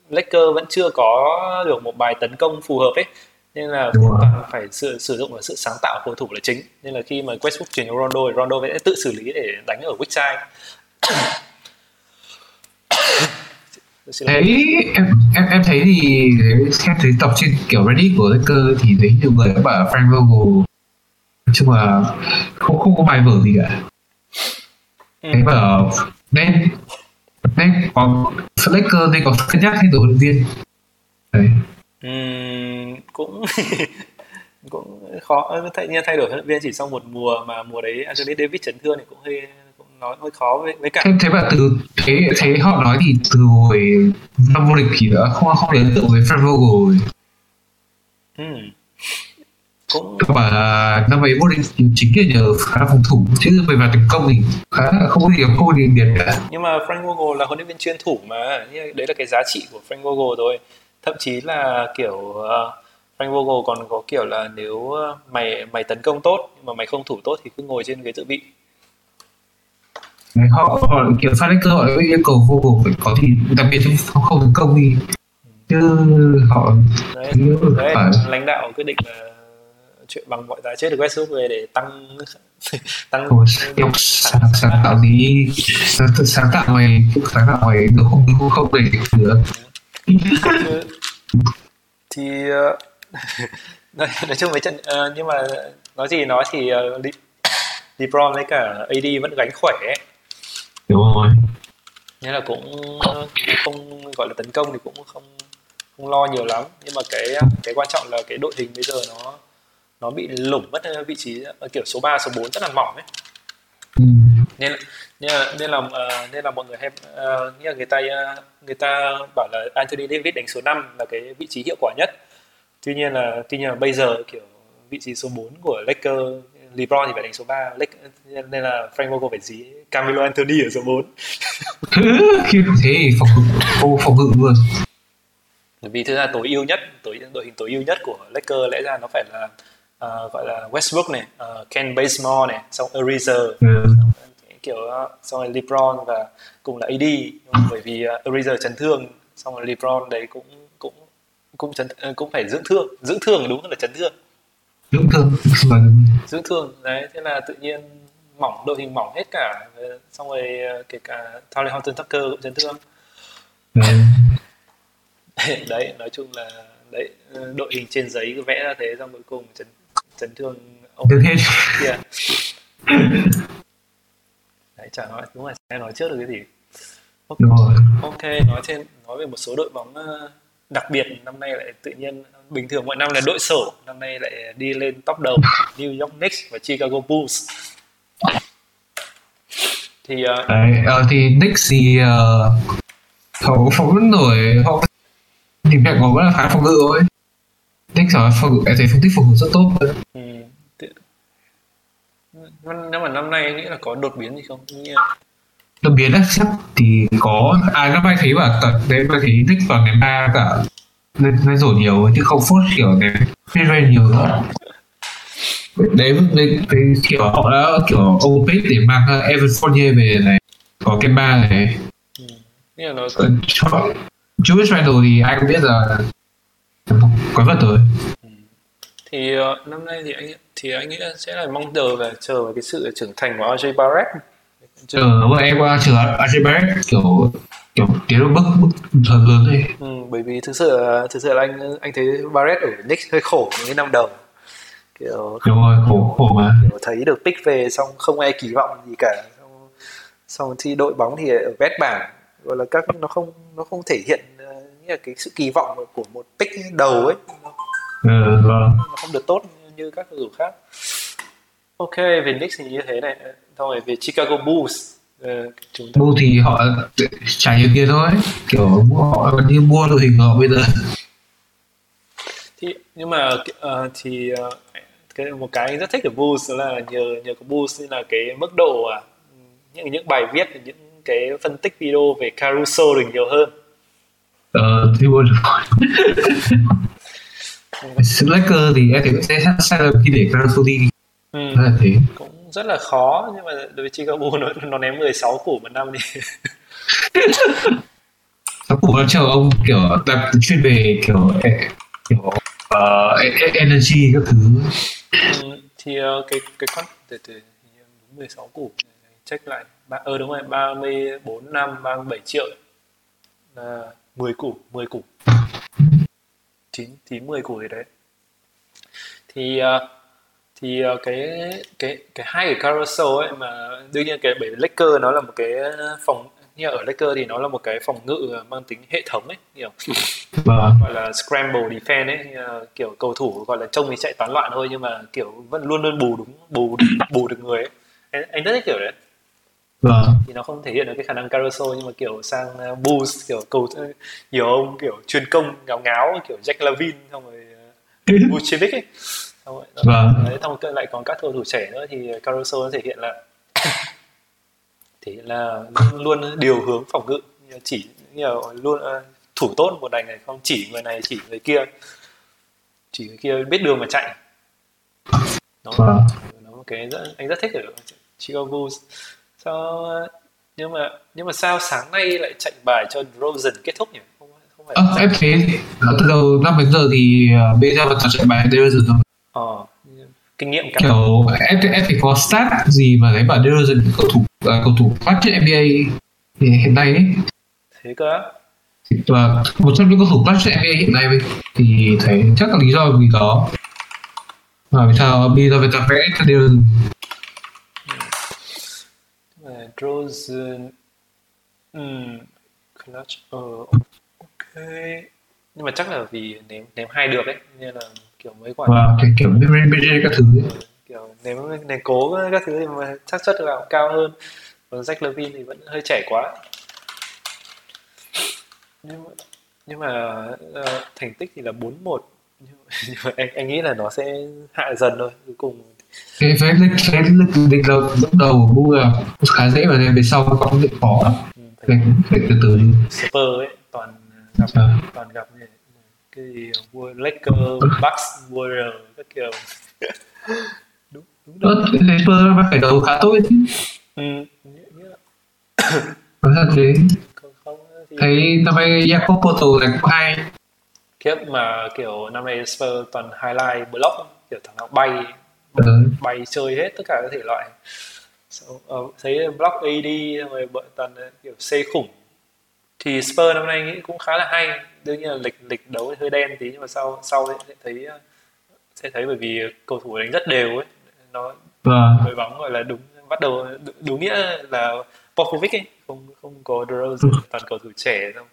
Lakers vẫn chưa có được một bài tấn công phù hợp ấy. Nên là cần phải sử, sử dụng sự sáng tạo cầu thủ là chính. Nên là khi mà Westbrook chuyển cho Rondo thì Rondo sẽ tự xử lý để đánh ở weak side. Thấy em em em thấy thì xem thấy tập trên kiểu Reddit của Lakers thì thấy nhiều người bảo Frank Vogel chung là không không có bài vở gì cả. Ừ. thấy bảo nên nên có Lakers nên có cân nhắc thay đổi huấn viên. Đấy. Uhm, cũng cũng khó thay nhiên thay đổi huấn luyện viên chỉ sau một mùa mà mùa đấy Anthony Davis chấn thương thì cũng hơi cũng nói hơi khó với với cả thế, thế mà từ thế thế họ nói thì từ hồi năm vô địch thì đã không không ấn tượng với Frank Vogel ừ. Cũng mà năm ấy vô địch chính là nhờ khá phòng thủ chứ về mặt tấn công thì khá không có gì không có gì biệt cả. Nhưng mà Frank Vogel là huấn luyện viên chuyên thủ mà đấy là cái giá trị của Frank Vogel rồi thậm chí là kiểu uh, Frank Vogel còn có kiểu là nếu mày mày tấn công tốt nhưng mà mày không thủ tốt thì cứ ngồi trên ghế dự bị. Họ, họ kiểu phát cơ hội yêu cầu vô cùng phải có thì đặc biệt trong không tấn công đi chứ họ đấy, đấy lãnh đạo quyết định là chuyện bằng mọi giá chết được Westbrook về để tăng tăng Ồ, sáng, sáng, sáng tạo đi sáng, sáng tạo mày sáng tạo mày được không không không để được thì uh, nói, nói chung với trận uh, nhưng mà nói gì nói thì uh, LeBron với cả AD vẫn gánh khỏe. Ấy. đúng rồi. Nên là cũng không gọi là tấn công thì cũng không không lo nhiều lắm. Nhưng mà cái cái quan trọng là cái đội hình bây giờ nó nó bị lủng mất vị trí kiểu số 3, số 4 rất là mỏng ấy. Nên nên là nên là uh, nên là mọi người hay uh, nghĩa là người ta uh, người ta bảo là Anthony Davis đánh số 5 là cái vị trí hiệu quả nhất. Tuy nhiên là tuy nhiên là bây giờ kiểu vị trí số 4 của Lakers LeBron thì phải đánh số 3 nên là Frank Vogel phải dí Camilo Anthony ở số 4 khi thế thì phòng phòng phòng ngự luôn. Vì thực ra tối ưu nhất tối đội hình tối ưu nhất của Lakers lẽ ra nó phải là uh, gọi là Westbrook này uh, Ken Bazemore này xong Ariza ừ. kiểu uh, xong rồi LeBron và cùng là AD bởi vì uh, Ariza chấn thương xong rồi LeBron đấy cũng cũng cũng chấn cũng phải dưỡng thương dưỡng thương đúng là chấn thương. Dưỡng thương dưỡng thương. Đấy thế là tự nhiên mỏng đội hình mỏng hết cả. Xong rồi kể cả Tally Horton Tucker cũng chấn thương. Ừ. đấy nói chung là đấy đội hình trên giấy vẽ ra thế xong cuối cùng chấn chấn thương ông. Kia đấy chả nói đúng là sẽ nói trước được cái gì. Ok, ok nói trên nói về một số đội bóng đặc biệt năm nay lại tự nhiên bình thường mọi năm là đội sổ năm nay lại đi lên top đầu New York Knicks và Chicago Bulls. Thì uh, Đấy, uh, thì Knicks thì uh, họ phóng nổi họ thì mẹ của vẫn là phá phòng ngự thôi Knicks là phòng em thấy phân tích phòng ngự rất tốt rồi. Ừ. nếu mà năm nay nghĩ là có đột biến gì không đột biến á chắc thì có à năm nay thấy bảo cả đấy mà thấy Knicks vào ngày ba cả lên lên rổ nhiều chứ không phốt kiểu cái mid nhiều nữa đấy đấy, đấy kiểu họ đã kiểu open để mang Evan Fournier về này có cái ba này ừ. nó... cho Julius Randle thì ai cũng biết là có vật rồi. Ừ. thì uh, năm nay thì anh thì anh nghĩ sẽ là mong chờ về chờ vào cái sự trưởng thành của RJ Barrett. Chờ ừ, em qua chờ RJ Barrett kiểu kiểu tiến bước bước thật lớn đây ừ, bởi vì thực sự thực sự là anh anh thấy Barrett ở Knicks hơi khổ những năm đầu. Kiểu đúng rồi khổ khổ mà. kiểu thấy được pick về xong không ai kỳ vọng gì cả. Xong, xong thì đội bóng thì ở vét bảng gọi là các nó không nó không thể hiện như là cái sự kỳ vọng của một pick đầu ấy. Ừ, vâng. nó không được tốt như các cầu thủ khác. Ok về Knicks thì như thế này. Thôi về Chicago Bulls. Uh, chúng ta... mua thì họ trả nhiều tiền thôi. Kiểu họ như mua đội hình họ bây giờ. Thì nhưng mà uh, thì uh, cái một cái anh rất thích ở boost là nhờ nhờ có nên là cái mức độ à, những những bài viết những cái phân tích video về Caruso được nhiều hơn ờ thì buồn Slacker thì em thấy sẽ sai lầm khi để Caruso đi. Ừ. là thế. Cũng rất là khó nhưng mà đối với Chicago nó nó ném 16 củ một năm thì sáu củ nó chờ ông kiểu tập chuyên về kiểu kiểu uh, energy các thứ. Ừ, thì uh, cái cái con từ từ đúng 16 củ. Check lại. Ba ờ đúng rồi 34 năm 37 triệu. Là 10 củ 10 củ. 9 9 10 củ gì đấy. Thì uh, thì uh, cái cái cái hai cái carousel ấy mà đương nhiên cái bởi Laker nó là một cái phòng như ở Laker thì nó là một cái phòng ngự mang tính hệ thống ấy kiểu vâng. gọi là scramble defense ấy kiểu cầu thủ gọi là trông thì chạy toán loạn thôi nhưng mà kiểu vẫn luôn luôn bù đúng bù bù được người ấy. Anh, anh rất thích kiểu đấy vâng. thì nó không thể hiện được cái khả năng carousel nhưng mà kiểu sang uh, boost kiểu cầu nhiều ông kiểu truyền công ngáo ngáo kiểu Jack Lavin xong rồi uh, Vucevic ấy xong rồi vâng. đấy xong rồi lại còn các cầu thủ trẻ nữa thì carousel nó thể hiện là thì là luôn, điều hướng phòng ngự chỉ như là luôn uh, thủ tốt một đành này không chỉ người này chỉ người kia chỉ người kia biết đường mà chạy nó, vâng. nó một cái rất, anh rất thích ở Chicago Bulls sao nhưng mà nhưng mà sao sáng nay lại chạy bài cho Rosen kết thúc nhỉ? Không không phải à, em thấy từ đầu năm đến giờ thì bây giờ vẫn chạy bài Rosen thôi. Ờ kinh nghiệm cả. Kiểu em em phải có stat gì mà lấy bảo DeRozan cầu thủ uh, cầu thủ phát triển NBA hiện nay ấy? Thế cơ và một trong những cầu thủ phát triển NBA hiện nay thì thấy chắc là lý do vì đó. Và vì sao bây giờ người ta vẽ cho DeRozan Rosen um, clutch ờ uh, ok. Nhưng mà chắc là vì ném ném hai được ấy nên là kiểu mấy quả wow, cái kiểu mid range các thứ ấy. Kiểu ném ném cố các thứ thì mà xác suất gạo cao hơn. Còn Zach Levine thì vẫn hơi trẻ quá. Nhưng mà, nhưng mà uh, thành tích thì là 4-1 nhưng mà, nhưng mà anh, anh nghĩ là nó sẽ hạ dần thôi. Cuối cùng cái phép lịch phép lịch lịch đầu lúc đầu là khá dễ và về sau có cũng khó ừ, phải, phải từ từ đi. Spurs ấy toàn gặp à. toàn gặp cái gì Lakers, Bucks, Warriors các kiểu. Đúng đúng rồi. Cái Spurs phải đầu khá tốt chứ. Ừ có thật thế. Thấy năm nay Jacob Porto là cũng hay. Kiếp mà kiểu năm nay Spurs toàn highlight block kiểu thằng nào bay ừ. bay chơi hết tất cả các thể loại. So, uh, thấy block AD rồi bọn toàn kiểu C khủng. Thì Spurs năm nay nghĩ cũng khá là hay. Đương nhiên là lịch lịch đấu hơi đen tí nhưng mà sau sau sẽ thấy sẽ thấy bởi vì cầu thủ đánh rất đều ấy. Nó vâng. đội bóng gọi là đúng bắt đầu đúng nghĩa là Popovic ấy. Không không có DeRozan ừ. toàn cầu thủ trẻ xong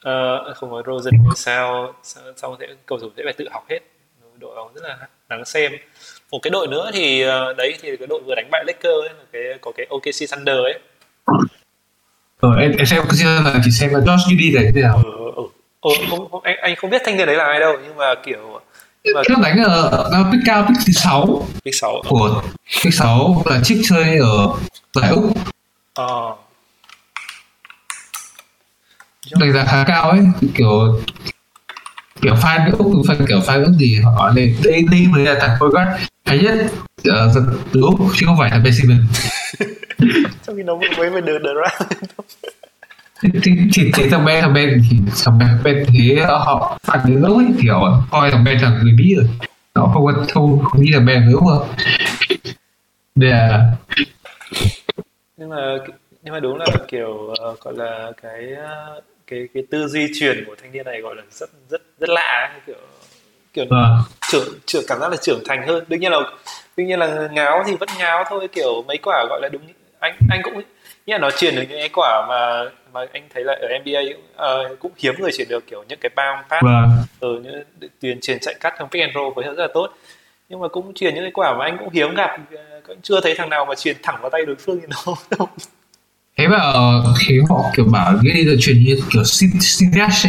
uh, không có DeRozan sao? Xong sẽ cầu thủ sẽ phải tự học hết. Đội bóng rất là đáng xem một cái đội nữa thì uh, đấy thì cái đội vừa đánh bại Lakers ấy cái có cái OKC Thunder ấy. Ờ em, em xem OKC là chỉ xem là Josh Giddey này thế nào. Ừ, ừ. Ừ, không, không, anh anh không biết thanh niên đấy là ai đâu nhưng mà kiểu nhưng mà... nó đánh ở nó pick cao pick thứ sáu. Pick sáu của pick sáu là chiếc chơi ở giải úc. Ờ. Đánh giá khá cao ấy kiểu kiểu fan úc fan kiểu fan úc gì họ nói đây đây đây mới là thằng forward hay nhất uh, từ úc chứ không phải là simmons trong khi nó mới mới được được ra. Thì chỉ thấy thằng Ben thằng Ben thì thằng Ben Ben thế họ phản ứng lúc ấy kiểu coi thằng Ben là người bí rồi. Họ không có không, không nghĩ là Ben nữa không? Đây là nhưng mà nhưng mà đúng là kiểu uh, gọi là cái uh, cái cái tư duy truyền của thanh niên này gọi là rất rất rất lạ kiểu kiểu à. trưởng trưởng cảm giác là trưởng thành hơn đương nhiên là đương nhiên là ngáo thì vẫn ngáo thôi kiểu mấy quả gọi là đúng anh anh cũng nghĩa là nó truyền được những cái quả mà mà anh thấy là ở NBA uh, cũng hiếm người truyền được kiểu những cái bounce pass vâng. ở ừ, những tiền truyền chạy cắt trong pick and roll với rất là tốt nhưng mà cũng truyền những cái quả mà anh cũng hiếm gặp cũng chưa thấy thằng nào mà truyền thẳng vào tay đối phương như nó thế mà khi họ kiểu bảo cái đi chuyển như kiểu Sinash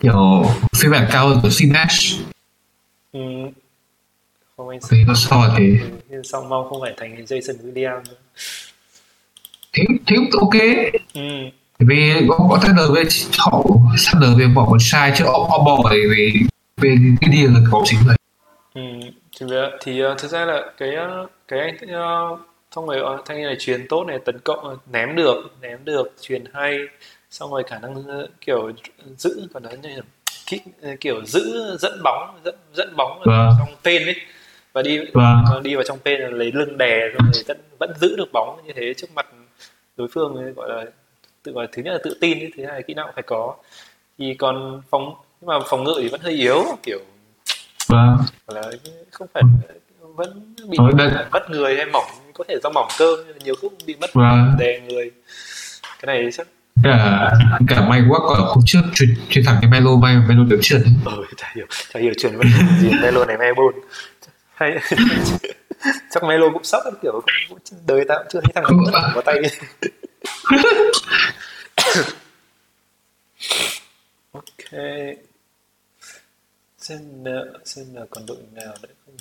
kiểu phiên bản cao hơn của Sinash ừ. không anh thì nó so là thế ừ, xong mong không phải thành Jason Williams thế thế cũng ok ừ. vì có có Thunder với họ Thunder về bỏ một sai chứ họ họ bỏ về về về cái đi là có chính vậy ừ. thì, thì uh, thực ra là cái uh, cái anh xong rồi thanh niên này truyền tốt này tấn công ném được ném được truyền hay xong rồi khả năng kiểu giữ còn nói như kiểu giữ dẫn bóng dẫn dẫn bóng ở vâng. trong tên ấy và đi vâng. đi vào trong tên là lấy lưng đè rồi vẫn vẫn giữ được bóng như thế trước mặt đối phương ấy, gọi là tự gọi là thứ nhất là tự tin ấy, thứ hai là kỹ năng phải có thì còn phòng nhưng mà phòng ngự thì vẫn hơi yếu kiểu vâng. là không phải vẫn bị mất người hay mỏng có thể do mỏng cơ nhiều lúc bị mất vâng. đè người. Cái này chắc cả cả may quá còn hôm trước chuyển chuyển thẳng cái Melo may Melo được trượt ừ chả hiểu chả hiểu chuyển vẫn gì Melo này bôn. Hay chắc Melo cũng sốc kiểu cũng, đời tao chưa thấy thằng nào có tay. Ok. Xem xem là còn đội nào đấy không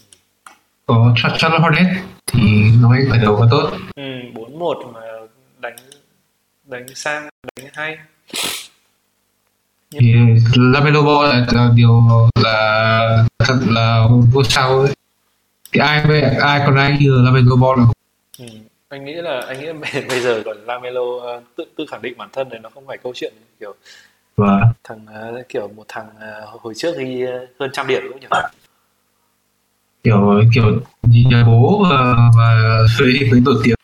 có Charlotte Hornet thì nói khởi đầu có tốt. Ừ, 4-1 mà đánh đánh sang đánh hay. Thì Lamelo Ball là, là điều là thật là vô sao ấy. Thì ai ai còn ai như Lamelo Ball là ừ. anh nghĩ là anh nghĩ là bây giờ còn Lamelo uh, tự tự khẳng định bản thân này nó không phải câu chuyện kiểu và thằng uh, kiểu một thằng uh, hồi trước ghi uh, hơn trăm điểm đúng không nhỉ kiểu kiểu nhìn nhà bố và và với với nổi tiếng.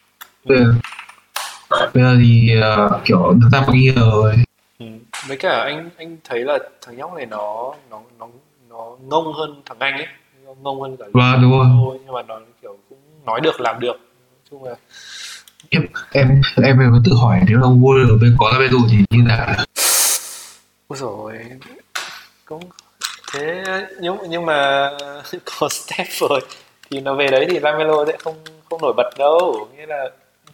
Bây giờ thì uh, kiểu được ra nhiêu rồi. Ừ. với cả anh anh thấy là thằng nhóc này nó nó nó nó ngông hơn thằng anh ấy. Ngông hơn cả vâng đúng rồi. Nhưng mà nó kiểu cũng nói được làm được. Nói chung là em em em em tự hỏi nếu ông Warrior bên có ra bên rồi thì như nào? Ôi rồi cũng thế nhưng nhưng mà có Steph rồi thì nó về đấy thì Lamelo sẽ không không nổi bật đâu. Nghĩa là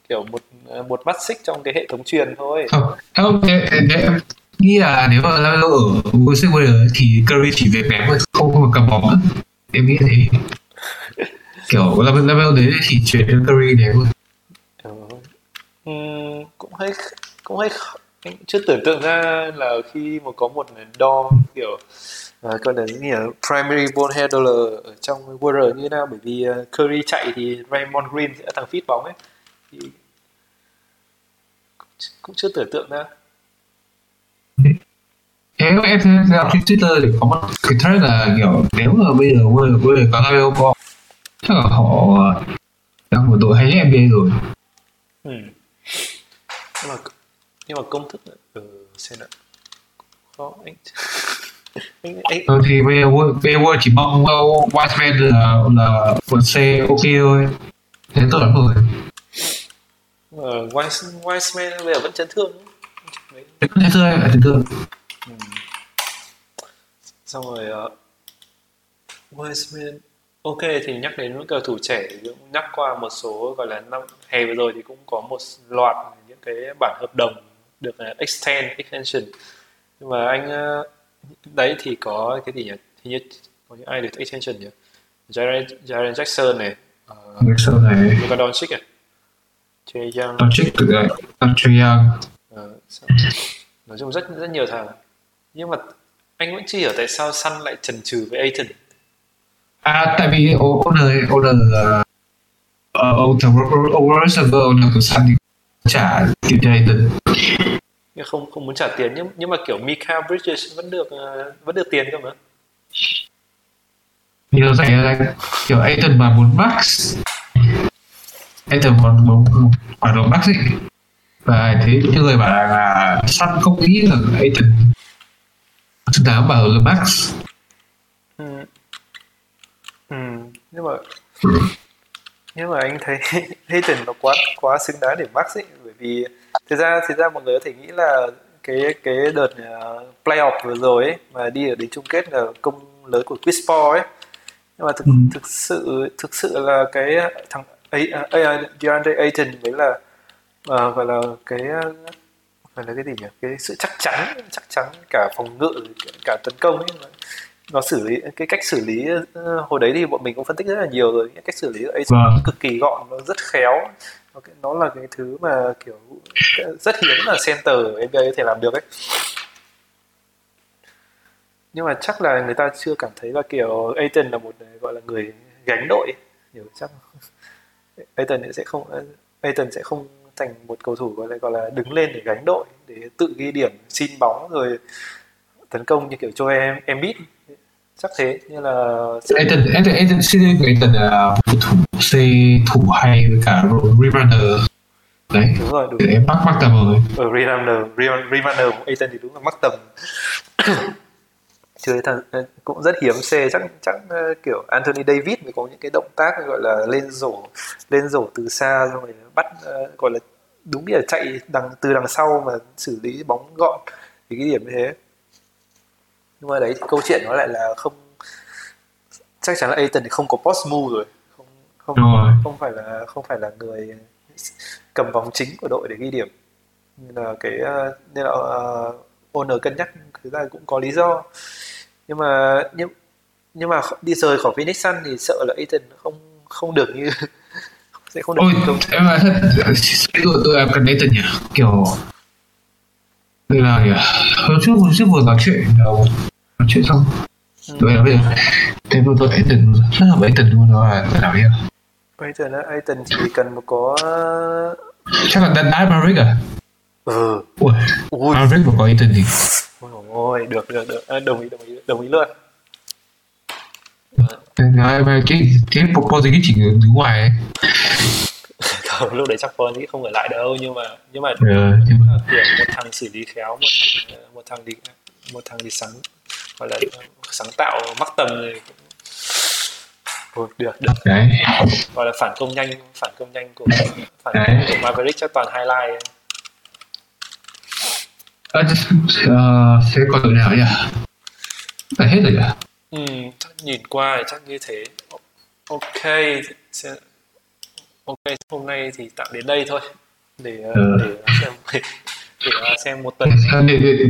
kiểu một một mắt xích trong cái hệ thống truyền thôi. Không không em, em nghĩ là nếu mà Lamelo ở Golden Warriors thì Curry chỉ về ném thôi không không cầm bóng em nghĩ thế. Kiểu Lamelo đấy thì chuyển cho Curry ném thôi. Ừ, cũng hơi cũng hơi anh chưa tưởng tượng ra là khi mà có một đo kiểu gọi là gì ở primary ball handler ở trong Warrior như thế nào bởi vì uh, Curry chạy thì Raymond Green sẽ thằng feed bóng ấy. Thì cũng chưa tưởng tượng ra. Em em đọc trên Twitter thì có một cái thread là kiểu nếu mà bây giờ Warrior Warrior có Lamelo Ball chắc là họ đang một đội hay NBA rồi. Ừ. mà nhưng mà công thức ừ, xem nào. Khó anh ừ, thì bây giờ chỉ mong Wiseman là là một C ok thôi. Thế tốt lắm rồi. Ờ, Wise, Wiseman bây giờ vẫn chấn thương vẫn chấn thương chấn thương ừ. xong rồi uh, Wiseman ok thì nhắc đến những cầu thủ trẻ thì cũng nhắc qua một số gọi là năm hè vừa rồi thì cũng có một loạt những cái bản hợp đồng được uh, extend extension. Nhưng mà anh uh, đấy thì có cái gì nhỉ? Thì như có những ai được extension nhỉ? Jaren, Jaren Jackson này uh, Jackson này. Luka Doncic này Trey Young. Doncic từ đấy Trey Young. Uh, nói chung rất rất nhiều thằng. Nhưng mà anh vẫn chưa hiểu tại sao Sun lại chần chừ với Aiton à tại vì owner owner Server owner của Sun thì trả tiền cho Aiton không không muốn trả tiền nhưng nhưng mà kiểu Mikael Bridges vẫn được uh, vẫn được tiền cơ mà nhiều giải là kiểu Aiton mà muốn max Aiton muốn muốn quả đồ max ấy và thế những người bảo là, là Sun không nghĩ là Aiton xứng đáng bảo là max ừ. ừ. nhưng mà nhưng mà anh thấy Aiton nó quá quá xứng đáng để max ấy bởi vì thực ra thực ra mọi người có thể nghĩ là cái cái đợt uh, playoff vừa rồi ấy mà đi ở đến chung kết là công lớn của Chris Paul ấy. Nhưng mà thực ừ. thực sự thực sự là cái thằng A, DeAndre Ayton mới là à, gọi là cái gọi là cái gì nhỉ? Cái sự chắc chắn chắc chắn cả phòng ngự cả tấn công ấy nó xử lý cái cách xử lý hồi đấy thì bọn mình cũng phân tích rất là nhiều rồi. Cách xử lý ấy vâng. cực kỳ gọn nó rất khéo. Nó là cái thứ mà kiểu rất hiếm là center NBA có thể làm được ấy. Nhưng mà chắc là người ta chưa cảm thấy là kiểu Aiton là một gọi là người gánh đội hiểu chắc Aiton sẽ không Aiton sẽ không thành một cầu thủ gọi là gọi là đứng lên để gánh đội để tự ghi điểm xin bóng rồi tấn công như kiểu cho em em biết chắc thế như là Aiton Aiton Aiton Aiton là một thủ C thủ hay với cả rebounder đấy đúng rồi đúng em mắc mắc tầm rồi. Ở rebounder rebounder của Aiton thì đúng là mắc tầm. Chơi thằng ờ, cũng rất hiếm C. Chắc chắc ờ, kiểu Anthony Davis mới có những cái động tác gọi là lên rổ lên rổ từ xa rồi bắt gọi là đúng là chạy đằng từ đằng sau mà xử lý bóng gọn. Thì cái điểm như thế nhưng mà đấy thì câu chuyện nó lại là không chắc chắn là Aiton thì không có post move rồi. Không không rồi. không phải là không phải là người cầm bóng chính của đội để ghi điểm. Nên là cái nên là uh, owner cân nhắc thực ra cũng có lý do. Nhưng mà nhưng nhưng mà đi rời khỏi Phoenix Sun thì sợ là Aiton không không được như sẽ không được Ôi, em là tôi tôi em cần Aiton nhỉ? Kiểu đây là hôm trước hôm trước vừa nói chuyện đâu chuyện xong tôi bây giờ thế vừa tôi Aiton rất là Aiton luôn đó là nào nhỉ Aiton á Aiton chỉ cần một có chắc là Dan Maverick à? Ừ. Ui Maverick mà có Aiton thì ôi được được được. À, đồng ý đồng ý đồng ý luôn. Nói về cái cái Porzingis chỉ đứng ngoài ấy. không, lúc đấy chắc Porzingis không ở lại đâu nhưng mà nhưng mà ừ, nhưng mà kiểu một thằng xử lý khéo một thằng một thằng đi một thằng đi sáng gọi là sáng tạo mắc tầm. Này Ôi, được được. Đấy. gọi là phản công nhanh phản công nhanh của phản đấy. của Maverick chắc toàn highlight. À, uh, sẽ có đội nào nhỉ? Phải hết rồi nhỉ? Ừ, nhìn qua thì chắc như thế. Ok sẽ ok hôm nay thì tạm đến đây thôi. Để ừ. để xem để, xem một tuần. Để, để, để,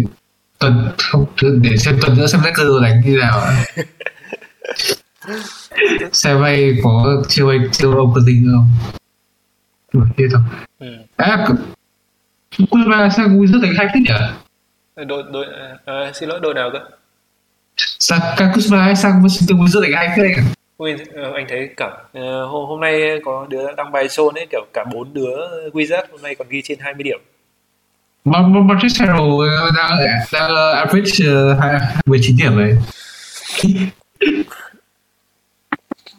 tuần không để xem tuần nữa xem cơ đánh như nào. Xe bay có chiêu anh chiêu ông có dính không? Đuổi kia thôi. Ừ. à Kuzma sang Wizard đánh hay thế nhỉ? Đội đội uh, xin lỗi đội nào cơ? Sang Kuzma hay sang Washington Wizard đánh hay thế anh Ui, uh, anh thấy cả uh, hôm, hôm nay có đứa đăng bài show ấy kiểu cả bốn đứa Wizard hôm nay còn ghi trên 20 điểm Marcus Harrell đang đang average uh, 19 điểm rồi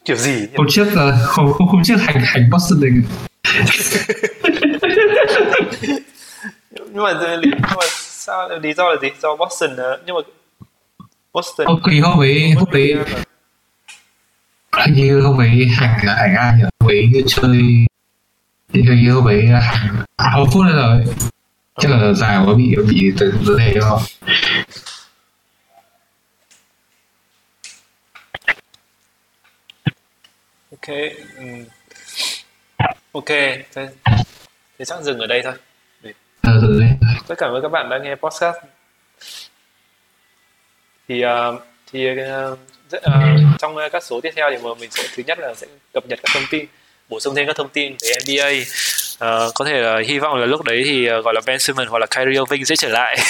kiểu gì? Hôm trước uh, hôm, hôm trước hành hành Boston này nhưng mà nhưng mà sao lý do là gì? Do Boston nhưng mà Boston kỳ hôm ấy hôm ấy hình như hôm ấy hành hành ai nhỉ? Hôm ấy chơi hình như hôm ấy hành hậu phút rồi chắc là dài quá bị bị từ vấn đề không ok um. ok thế, thế chắc dừng ở đây thôi à, rồi đấy. tất cả các bạn đã nghe podcast thì uh, thì uh, uh, trong các số tiếp theo thì mình sẽ thứ nhất là sẽ cập nhật các thông tin bổ sung thêm các thông tin về NBA uh, có thể là hy vọng là lúc đấy thì uh, gọi là Ben Simmons hoặc là Kyrie Irving sẽ trở lại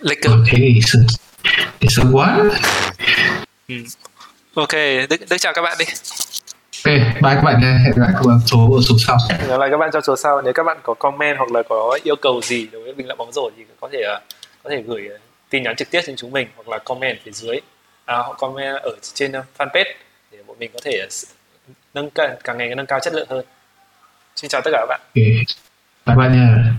Lakers ok thì sớm quá ừ. ok đức, đức chào các bạn đi Ok, bye các bạn Hẹn gặp lại các bạn số số sau. Hẹn gặp lại các bạn trong số sau. Nếu các bạn có comment hoặc là có yêu cầu gì đối với bình luận bóng rổ thì có thể ờ, có thể gửi ờ, tin nhắn trực tiếp trên chúng mình hoặc là comment phía dưới. À, hoặc comment ở trên ờ, fanpage để bọn mình có thể nâng càng, càng ngày nâng cao chất lượng hơn. Xin chào tất cả các bạn. Okay. Bye bye nha.